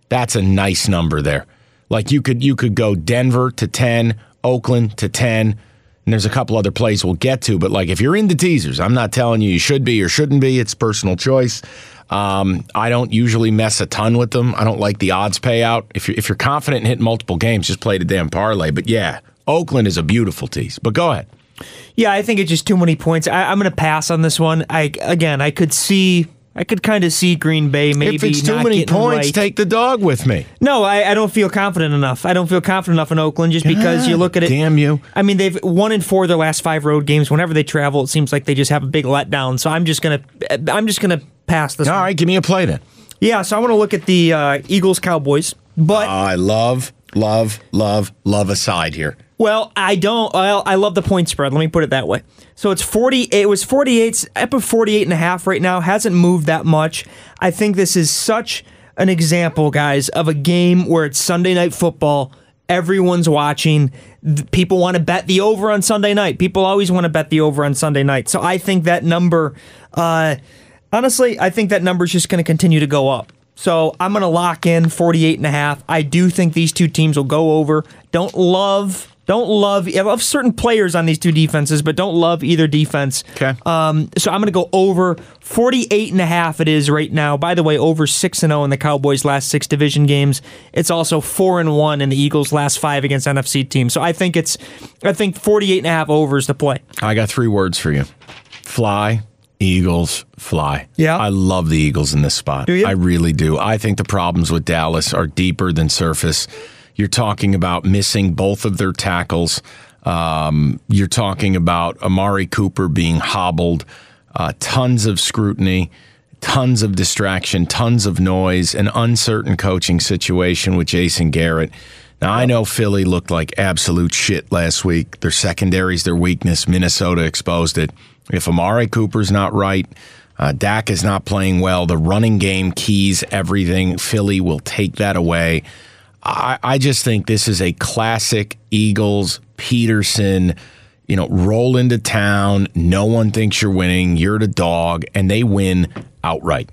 S1: That's a nice number there. Like you could you could go Denver to ten, Oakland to ten, and there's a couple other plays we'll get to. But like if you're into teasers, I'm not telling you you should be or shouldn't be. It's personal choice. Um, I don't usually mess a ton with them. I don't like the odds payout. If you're if you're confident in hitting multiple games, just play the damn parlay. But yeah, Oakland is a beautiful tease. But go ahead.
S2: Yeah, I think it's just too many points. I, I'm going to pass on this one. I again, I could see. I could kind of see Green Bay maybe
S1: if it's too many points,
S2: right.
S1: take the dog with me.
S2: No, I, I don't feel confident enough. I don't feel confident enough in Oakland just because you look at it.
S1: Damn you.
S2: I mean, they've one in four of their last five road games. Whenever they travel, it seems like they just have a big letdown. So I'm just gonna, I'm just gonna pass this.
S1: All
S2: one.
S1: right, give me a play then.
S2: Yeah. So I want to look at the uh, Eagles Cowboys, but
S1: I love, love, love, love aside here.
S2: well, I don't. Well, I love the point spread. Let me put it that way. So it's 40. It was 48. It's Up of 48 and a half right now. Hasn't moved that much. I think this is such an example, guys, of a game where it's Sunday night football. Everyone's watching. People want to bet the over on Sunday night. People always want to bet the over on Sunday night. So I think that number, uh, honestly, I think that number is just going to continue to go up. So I'm going to lock in 48 and a half. I do think these two teams will go over. Don't love, don't love, I love certain players on these two defenses, but don't love either defense.
S1: Okay.
S2: Um, so I'm going to go over 48 and a half it is right now. By the way, over 6 and 0 in the Cowboys last 6 division games. It's also 4 and 1 in the Eagles last 5 against NFC teams. So I think it's I think 48 and a half overs to play.
S1: I got three words for you fly, Eagles fly.
S2: Yeah.
S1: I love the Eagles in this spot.
S2: Do you?
S1: I really do. I think the problems with Dallas are deeper than surface. You're talking about missing both of their tackles. Um, you're talking about Amari Cooper being hobbled, uh, tons of scrutiny, tons of distraction, tons of noise, an uncertain coaching situation with Jason Garrett. Now, I know Philly looked like absolute shit last week. Their secondary's their weakness. Minnesota exposed it. If Amari Cooper's not right, uh, Dak is not playing well, the running game keys everything. Philly will take that away. I, I just think this is a classic Eagles, Pederson, you know, roll into town. No one thinks you're winning. You're the dog, and they win outright.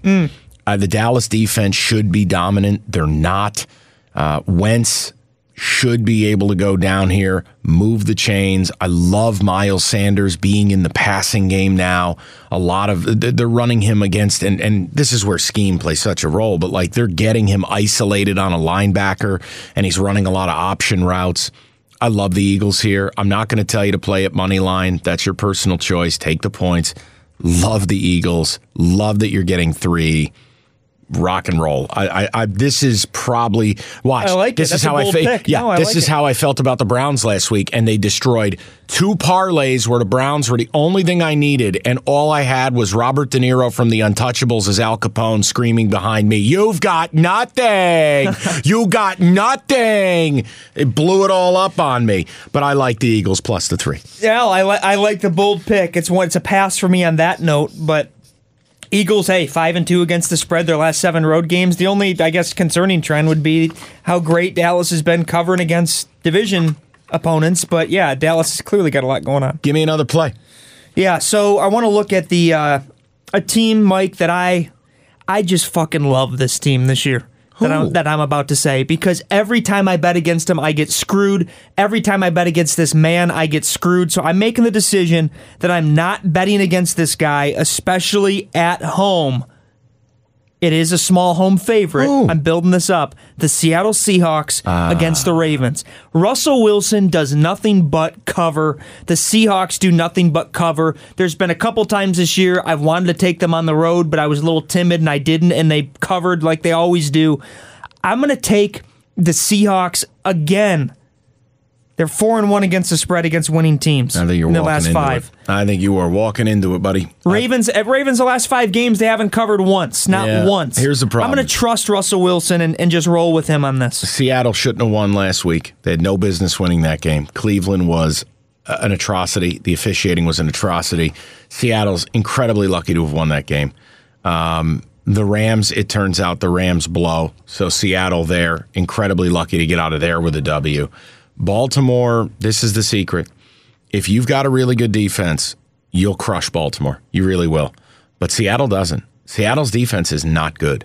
S1: Uh, the Dallas defense should be dominant. They're not. Uh, Wentz should be able to go down here, move the chains. I love Miles Sanders being in the passing game now. A lot of they're running him against, and, and this is where scheme plays such a role, but like they're getting him isolated on a linebacker, and he's running a lot of option routes. I love the Eagles here. I'm not going to tell you to play at money line. That's your personal choice. Take the points. Love the Eagles. Love that you're getting three rock and roll. I, I, I this is probably watch.
S2: I like it.
S1: this
S2: That's
S1: is
S2: a
S1: how I feel. Yeah,
S2: No, I
S1: this
S2: like
S1: is
S2: it.
S1: how I felt about the Browns last week, and they destroyed two parlays where the Browns were the only thing I needed, and all I had was Robert De Niro from The Untouchables as Al Capone screaming behind me, "You've got nothing! [LAUGHS] you got nothing!" It blew it all up on me. But I like the Eagles plus the three.
S2: Yeah, I like I like the bold pick. It's one. It's a pass for me on that note, but. Eagles, hey, five and two against the spread. Their last seven road games. The only, I guess, concerning trend would be how great Dallas has been covering against division opponents. But yeah, Dallas has clearly got a lot going on.
S1: Give me another play.
S2: Yeah, so I want to look at the uh, a team, Mike, that I I just fucking love this team this year. That I'm, that I'm about to say because every time I bet against him, I get screwed. Every time I bet against this man, I get screwed. So I'm making the decision that I'm not betting against this guy, especially at home. It is a small home favorite.
S1: Who?
S2: I'm building this up. The Seattle Seahawks ah. against the Ravens. Russell Wilson does nothing but cover. The Seahawks do nothing but cover. There's been a couple times this year I've wanted to take them on the road, but I was a little timid and I didn't, and they covered like they always do. I'm going to take the Seahawks again. They're four and one against the spread against winning teams
S1: I think you're
S2: in the
S1: walking
S2: last
S1: into
S2: five.
S1: it. I think you are walking into it, buddy.
S2: Ravens at Ravens the last five games they haven't covered once, not
S1: Yeah,
S2: once.
S1: here's the problem.
S2: I'm going to trust Russell Wilson and, and just roll with him on this.
S1: Seattle shouldn't have won last week. They had no business winning that game. Cleveland was an atrocity. The officiating was an atrocity. Seattle's incredibly lucky to have won that game. Um, the Rams, it turns out the Rams blow. So Seattle there, incredibly lucky to get out of there with a W. Baltimore, this is the secret. If you've got a really good defense, you'll crush Baltimore. You really will. But Seattle doesn't. Seattle's defense is not good.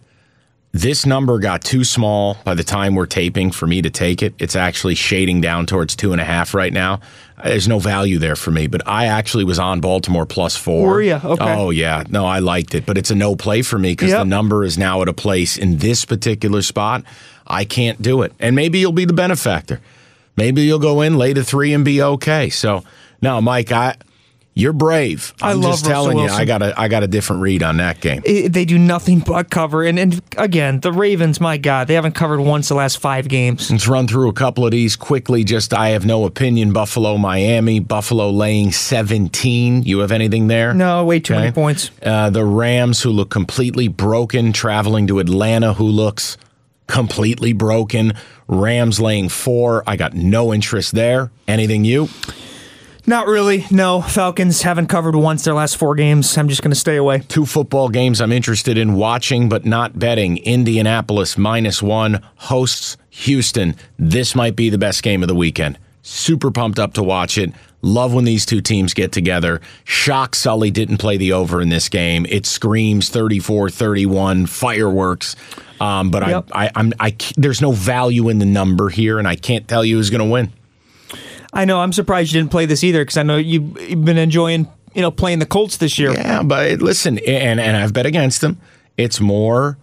S1: This number got too small by the time we're taping for me to take it. It's actually shading down towards two and a half right now. There's no value there for me, but I actually was on Baltimore plus four.
S2: Were ya? Okay.
S1: Oh, yeah. No, I liked it, but it's a no play for me because
S2: Yep.
S1: the number is now at a place in this particular spot. I can't do it. And maybe you'll be the benefactor. Maybe you'll go in, lay the three, and be okay. So, no, Mike, I. You're brave.
S2: I
S1: I'm
S2: love
S1: just telling you, I got a I got a different read on that game.
S2: I- they do nothing but cover. And, and again, the Ravens, my God, they haven't covered once the last five games.
S1: Let's run through a couple of these quickly. Just I have no opinion. Buffalo, Miami. Buffalo laying 17. You have anything there?
S2: No, way too many points.
S1: Uh, the Rams, who look completely broken, traveling to Atlanta, who looks completely broken. Rams laying four. I got no interest there. Anything you?
S2: Not really. No, Falcons haven't covered once their last four games. I'm just going to stay away.
S1: Two football games I'm interested in watching but not betting. Indianapolis minus one hosts Houston. This might be the best game of the weekend. Super pumped up to watch it. Love when these two teams get together. Shock Sully didn't play the over in this game. It screams 34 31, fireworks. Um, but
S2: Yep.
S1: I, I, I'm, I, there's no value in the number here, and I can't tell you who's going to win.
S2: I know. I'm surprised you didn't play this either because I know you- you've been enjoying, you know, playing the Colts this year.
S1: Yeah, but listen, and and I've bet against them. It's more.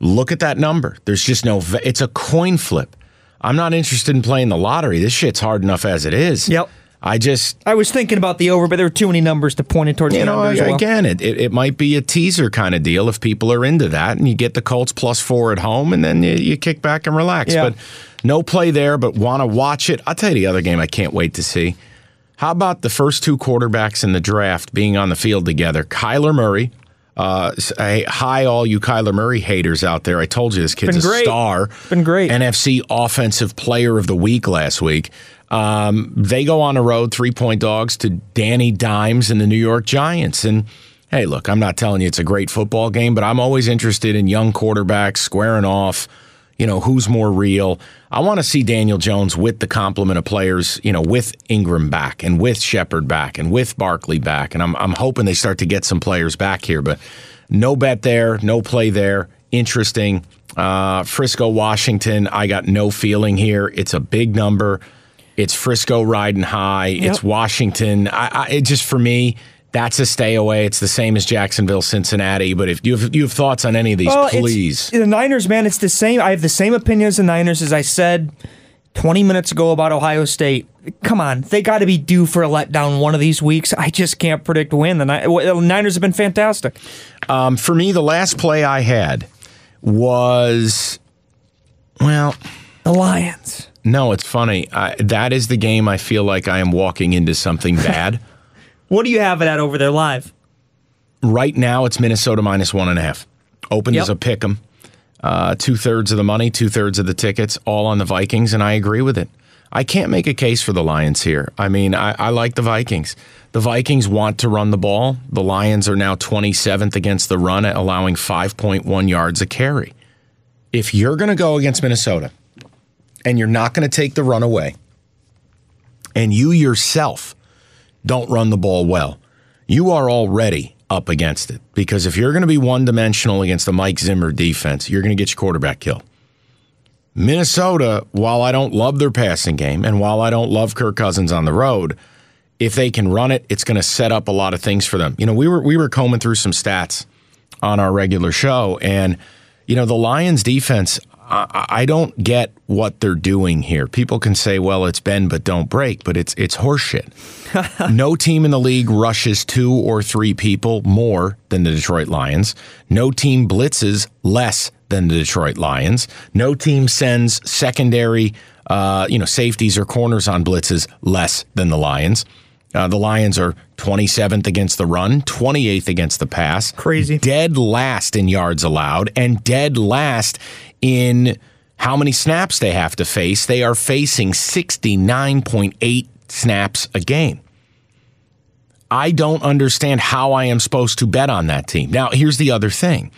S1: Look at that number. There's just no. It's a coin flip. I'm not interested in playing the lottery. This shit's hard enough as it is.
S2: Yep.
S1: I just
S2: I was thinking about the over, but there were too many numbers to point it towards
S1: you
S2: the
S1: know,
S2: well.
S1: again, it, it, it might be a teaser kind of deal if people are into that, and you get the Colts plus four at home, and then you, you kick back and relax.
S2: Yeah.
S1: But no play there, but want to watch it. I'll tell you the other game I can't wait to see. How about the first two quarterbacks in the draft being on the field together? Kyler Murray. Uh, hi, all you Kyler Murray haters out there. I told you this kid's a star.
S2: Been great.
S1: NFC Offensive Player of the Week last week. Um, they go on the road, three point dogs to Danny Dimes and the New York Giants. And hey, look, I'm not telling you it's a great football game, but I'm always interested in young quarterbacks squaring off. You know, who's more real? I want to see Daniel Jones with the complement of players, you know, with Ingram back and with Shepard back and with Barkley back. And I'm, I'm hoping they start to get some players back here, but no bet there, no play there. Interesting. Uh, Frisco, Washington, I got no feeling here. It's a big number. It's Frisco riding high. It's Washington. I, I, it just for me, that's a stay away. It's the same as Jacksonville, Cincinnati. But if you have, you have thoughts on any of these,
S2: Well,
S1: please.
S2: the Niners, man, it's the same. I have the same opinion as the Niners as I said 20 minutes ago about Ohio State. Come on, they got to be due for a letdown one of these weeks. I just can't predict when. The Niners have been fantastic.
S1: Um, for me, the last play I had was, well,
S2: The Lions.
S1: no, it's funny. I, that is the game I feel like I am walking into something bad. [LAUGHS]
S2: What do you have it at over there live?
S1: right now, it's Minnesota minus one and a half. Opened
S2: Yep.
S1: as a pick 'em. Uh, two thirds of the money, two thirds of the tickets, all on the Vikings, and I agree with it. I can't make a case for the Lions here. I mean, I, I like the Vikings. The Vikings want to run the ball. The Lions are now 27th against the run, at allowing 5.1 yards a carry. If you're going to go against Minnesota and you're not going to take the run away, and you yourself don't run the ball well, you are already up against it. Because if you're going to be one dimensional against the Mike Zimmer defense, you're going to get your quarterback killed. Minnesota, while I don't love their passing game and while I don't love Kirk Cousins on the road, if they can run it, it's going to set up a lot of things for them. You know, we were we were combing through some stats on our regular show, and you know the Lions' defense. I, I don't get what they're doing here. People can say, "Well, it's bend but don't break," but it's it's horseshit. [LAUGHS] no team in the league rushes two or three people more than the Detroit Lions. No team blitzes less than the Detroit Lions. No team sends secondary, uh, you know, safeties or corners on blitzes less than the Lions. Uh, the Lions are 27th against the run, 28th against the pass.
S2: Crazy.
S1: Dead last in yards allowed, and dead last in how many snaps they have to face. They are facing 69.8 snaps a game. I don't understand how I am supposed to bet on that team. Now, here's the other thing.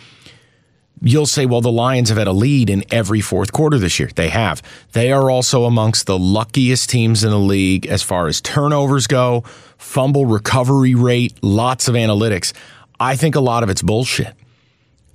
S1: You'll say, well, the Lions have had a lead in every fourth quarter this year. They have. They are also amongst the luckiest teams in the league as far as turnovers go, fumble recovery rate, lots of analytics. I think a lot of it's bullshit.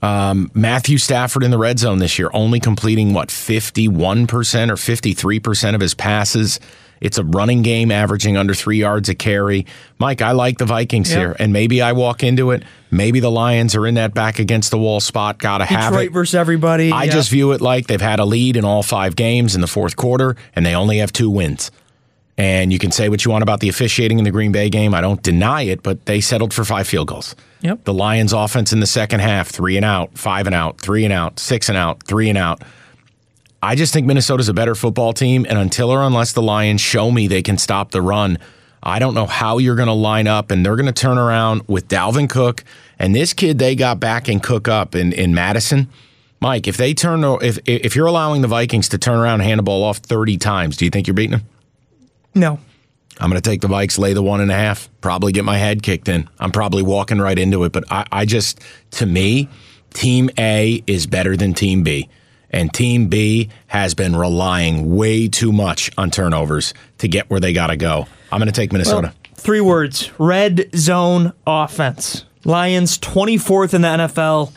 S1: Um, Matthew Stafford in the red zone this year, only completing what, 51% or 53% of his passes. It's a running game averaging under three yards a carry. Mike, I like the Vikings
S2: Yeah.
S1: here, and maybe I walk into it. Maybe the Lions are in that back against the wall spot. Got to have
S2: Detroit
S1: it.
S2: versus everybody.
S1: I
S2: yeah.
S1: just view it like they've had a lead in all five games in the fourth quarter, and they only have two wins. And you can say what you want about the officiating in the Green Bay game. I don't deny it, but they settled for five field goals.
S2: Yep.
S1: The Lions' offense in the second half, three and out, five and out, three and out, six and out, three and out. I just think Minnesota's a better football team, and until or unless the Lions show me they can stop the run, I don't know how you're going to line up, and they're going to turn around with Dalvin Cook and this kid they got back and Cook up in, in Mattison. Mike, if they turn, if if you're allowing the Vikings to turn around and hand the ball off 30 times, do you think you're beating them?
S2: No.
S1: I'm going to take the Vikes, lay the one and a half, probably get my head kicked in. I'm probably walking right into it. But I, I just, to me, Team A is better than Team B. And Team B has been relying way too much on turnovers to get where they got to go. I'm going to take Minnesota.
S2: Three words: red zone offense. Lions 24th in the NFL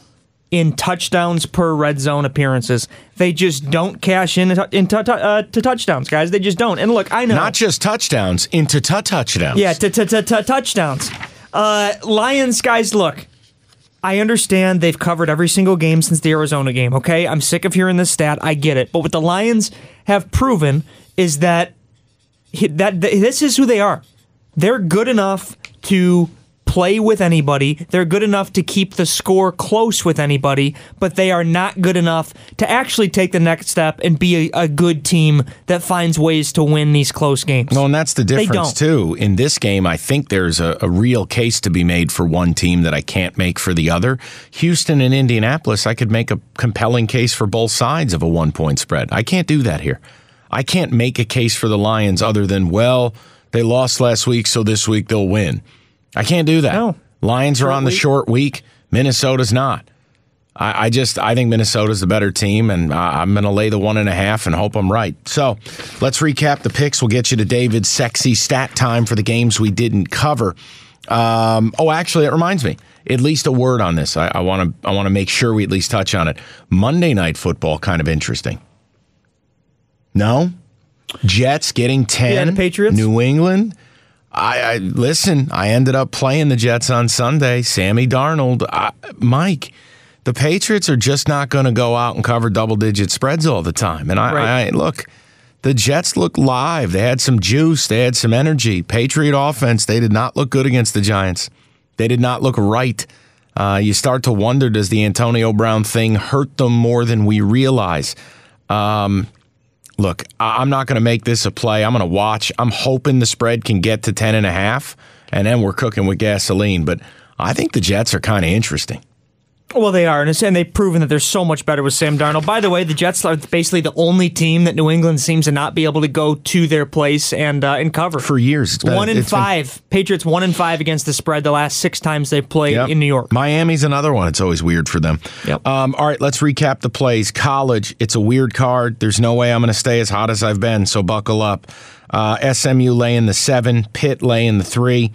S2: in touchdowns per red zone appearances. They just don't cash in into uh, to touchdowns, guys. They just don't. And look, I know
S1: Not just touchdowns, into tut touchdowns.
S2: Yeah, to, to, to, to touchdowns. Uh, Lions, guys, look. I understand they've covered every single game since the Arizona game, okay? I'm sick of hearing this stat. I get it. But what the Lions have proven is that that this is who they are. They're good enough to play with anybody. They're good enough to keep the score close with anybody, but they are not good enough to actually take the next step and be a, a good team that finds ways to win these close games.
S1: Well, and that's the difference, too. In this game, I think there's a, a, real case to be made for one team that I can't make for the other. Houston and Indianapolis, I could make a compelling case for both sides of a one point spread. I can't do that here. I can't make a case for the Lions other than, well, they lost last week, so this week they'll win. I can't do that.
S2: No.
S1: Lions are on the
S2: week.
S1: short week. Minnesota's not. I, I just I think Minnesota's the better team, and uh, I'm going to lay the one and a half and hope I'm right. So let's recap the picks. We'll get you to David's sexy stat time for the games we didn't cover. Um, oh, actually, it reminds me. At least a word on this. I want to I want to make sure we at least touch on it. Monday night football, kind of interesting. No, Jets getting ten.
S2: Yeah, Patriots.
S1: New England. I, I listen. I ended up playing the Jets on Sunday. Sammy Darnold, I, Mike. The Patriots are just not going to go out and cover double digit spreads all the time. And I,
S2: Right.
S1: I look, the Jets look live. They had some juice. They had some energy. Patriot offense. They did not look good against the Giants. They did not look right. Uh, you start to wonder: Does the Antonio Brown thing hurt them more than we realize? Um, look, I'm not going to make this a play. I'm going to watch. I'm hoping the spread can get to 10 and a half, and then we're cooking with gasoline. But I think the Jets are kind of interesting.
S2: Well, they are, and, and they've proven that they're so much better with Sam Darnold. By the way, the Jets are basically the only team that New England seems to not be able to go to their place and uh, and cover
S1: For years, it's been-
S2: one in
S1: it's been-
S2: five. Patriots one in five against the spread the last six times they've played
S1: Yep.
S2: in New York.
S1: Miami's another one. It's always weird for them.
S2: Yep.
S1: Um, all right, let's recap the plays. College, it's a weird card. There's no way I'm going to stay as hot as I've been, so buckle up. Uh, SMU laying the seven, Pitt lay in the three,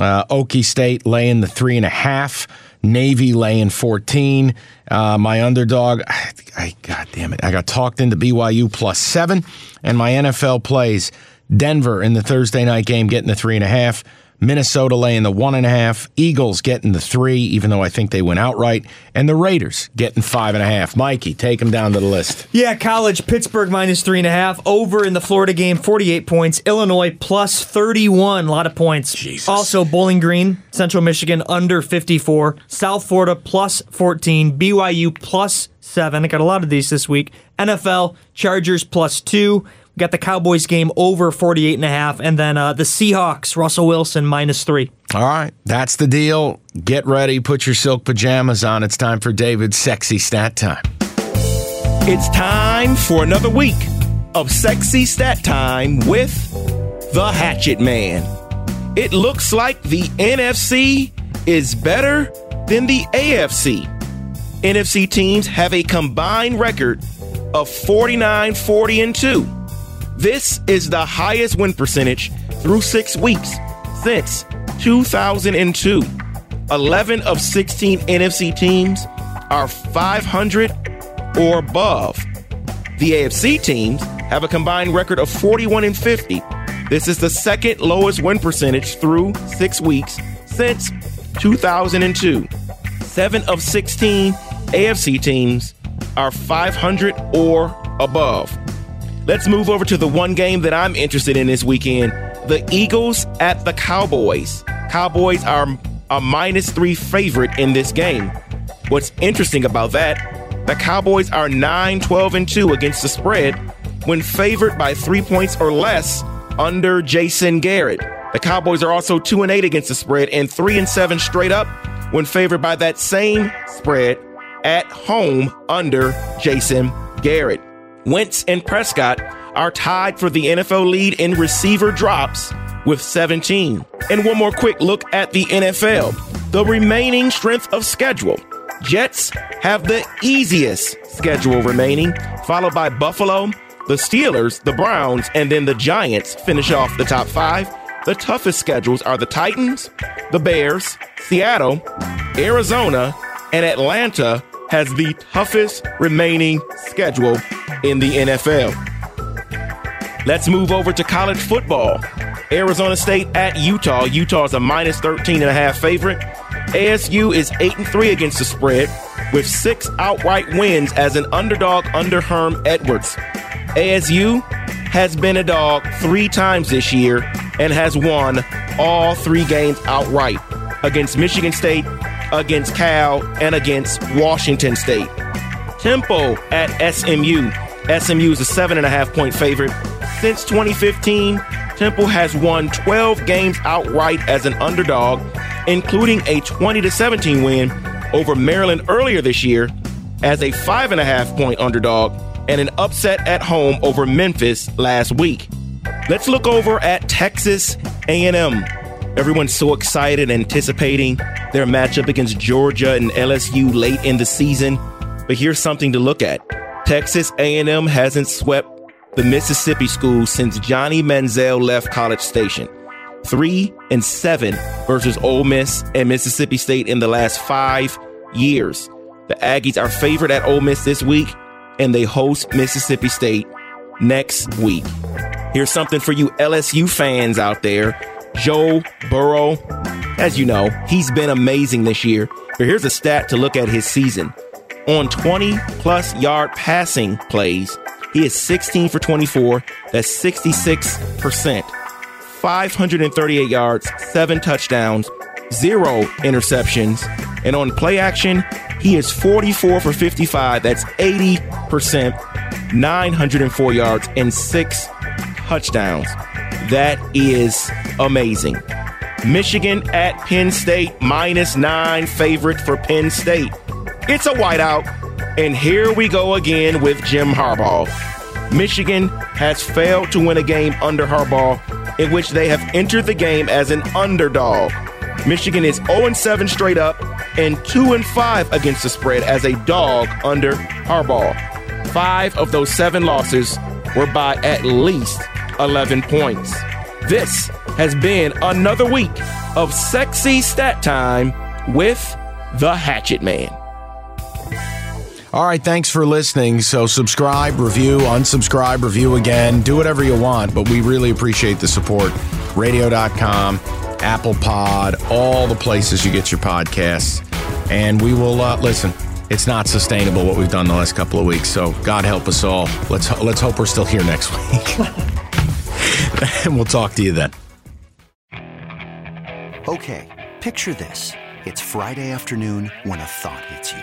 S1: uh, Okie State lay in the three and a half, Navy laying 14. Uh, my underdog, I, I, God damn it, I got talked into BYU plus seven, and my NFL plays Denver in the Thursday night game getting the three and a half. Minnesota laying the one and a half, Eagles getting the three, even though I think they went outright, and the Raiders getting five and a half. Mikey, take them down to the list.
S2: Yeah, college, Pittsburgh minus three and a half. Over in the Florida game, 48 points. Illinois plus 31, a lot of points.
S1: Jesus.
S2: Also, Bowling Green, Central Michigan under 54. South Florida plus 14. BYU plus seven. I got a lot of these this week. NFL, Chargers plus two. We got the Cowboys game over 48 and a half. And then uh, the Seahawks, Russell Wilson minus three.
S1: All right, that's the deal. Get ready, put your silk pajamas on. It's time for David's sexy stat time.
S3: It's time for another week of sexy stat time with the Hatchet Man. It looks like the NFC is better than the AFC. NFC teams have a combined record of 49 40 and 2. This is the highest win percentage through 6 weeks since 2002. 11 of 16 NFC teams are 500 or above. The AFC teams have a combined record of 41 and 50. This is the second lowest win percentage through six weeks since 2002. Seven of 16 AFC teams are 500 or above. Let's move over to the one game that I'm interested in this weekend the Eagles at the Cowboys. Cowboys are a minus three favorite in this game. What's interesting about that, the Cowboys are 9 12 and 2 against the spread when favored by three points or less under Jason Garrett. The Cowboys are also 2 and 8 against the spread and 3 and 7 straight up when favored by that same spread at home under Jason Garrett. Wentz and Prescott are tied for the NFL lead in receiver drops with 17. And one more quick look at the NFL. The remaining strength of schedule. Jets have the easiest schedule remaining, followed by Buffalo, the Steelers, the Browns, and then the Giants finish off the top five. The toughest schedules are the Titans, the Bears, Seattle, Arizona, and Atlanta has the toughest remaining schedule in the NFL. Let's move over to college football. Arizona State at Utah. Utah is a minus 13 and a half favorite. ASU is 8 and 3 against the spread with 6 outright wins as an underdog under Herm Edwards. ASU has been a dog three times this year and has won all three games outright against Michigan State, against Cal, and against Washington State. Temple at SMU. SMU is a seven and a half point favorite. Since 2015, Temple has won 12 games outright as an underdog, including a 20 17 win over Maryland earlier this year as a five and a half point underdog and an upset at home over Memphis last week. Let's look over at Texas A&M. Everyone's so excited anticipating their matchup against Georgia and LSU late in the season, but here's something to look at. Texas A&M hasn't swept the Mississippi school since Johnny Manziel left College Station. Three and seven versus Ole Miss and Mississippi State in the last five years. The Aggies are favored at Ole Miss this week, and they host Mississippi State next week. Here's something for you LSU fans out there. Joe Burrow, as you know, he's been amazing this year. But here's a stat to look at his season. On 20 plus yard passing plays, he is 16 for 24. That's 66%. 538 yards, seven touchdowns, zero interceptions. And on play action, he is 44 for 55. That's 80%, 904 yards, and six touchdowns. That is amazing. Michigan at Penn State, minus nine favorite for Penn State. It's a whiteout, and here we go again with Jim Harbaugh. Michigan has failed to win a game under Harbaugh in which they have entered the game as an underdog. Michigan is 0 7 straight up and 2 5 against the spread as a dog under Harbaugh. Five of those seven losses were by at least 11 points. This has been another week of sexy stat time with the Hatchet Man.
S1: All right, thanks for listening. So, subscribe, review, unsubscribe, review again. Do whatever you want, but we really appreciate the support. Radio.com, Apple Pod, all the places you get your podcasts. And we will uh, listen. It's not sustainable what we've done the last couple of weeks. So, God help us all. Let's let's hope we're still here next [LAUGHS] week. and we'll talk to you then.
S4: Okay, picture this. It's Friday afternoon when a thought hits you.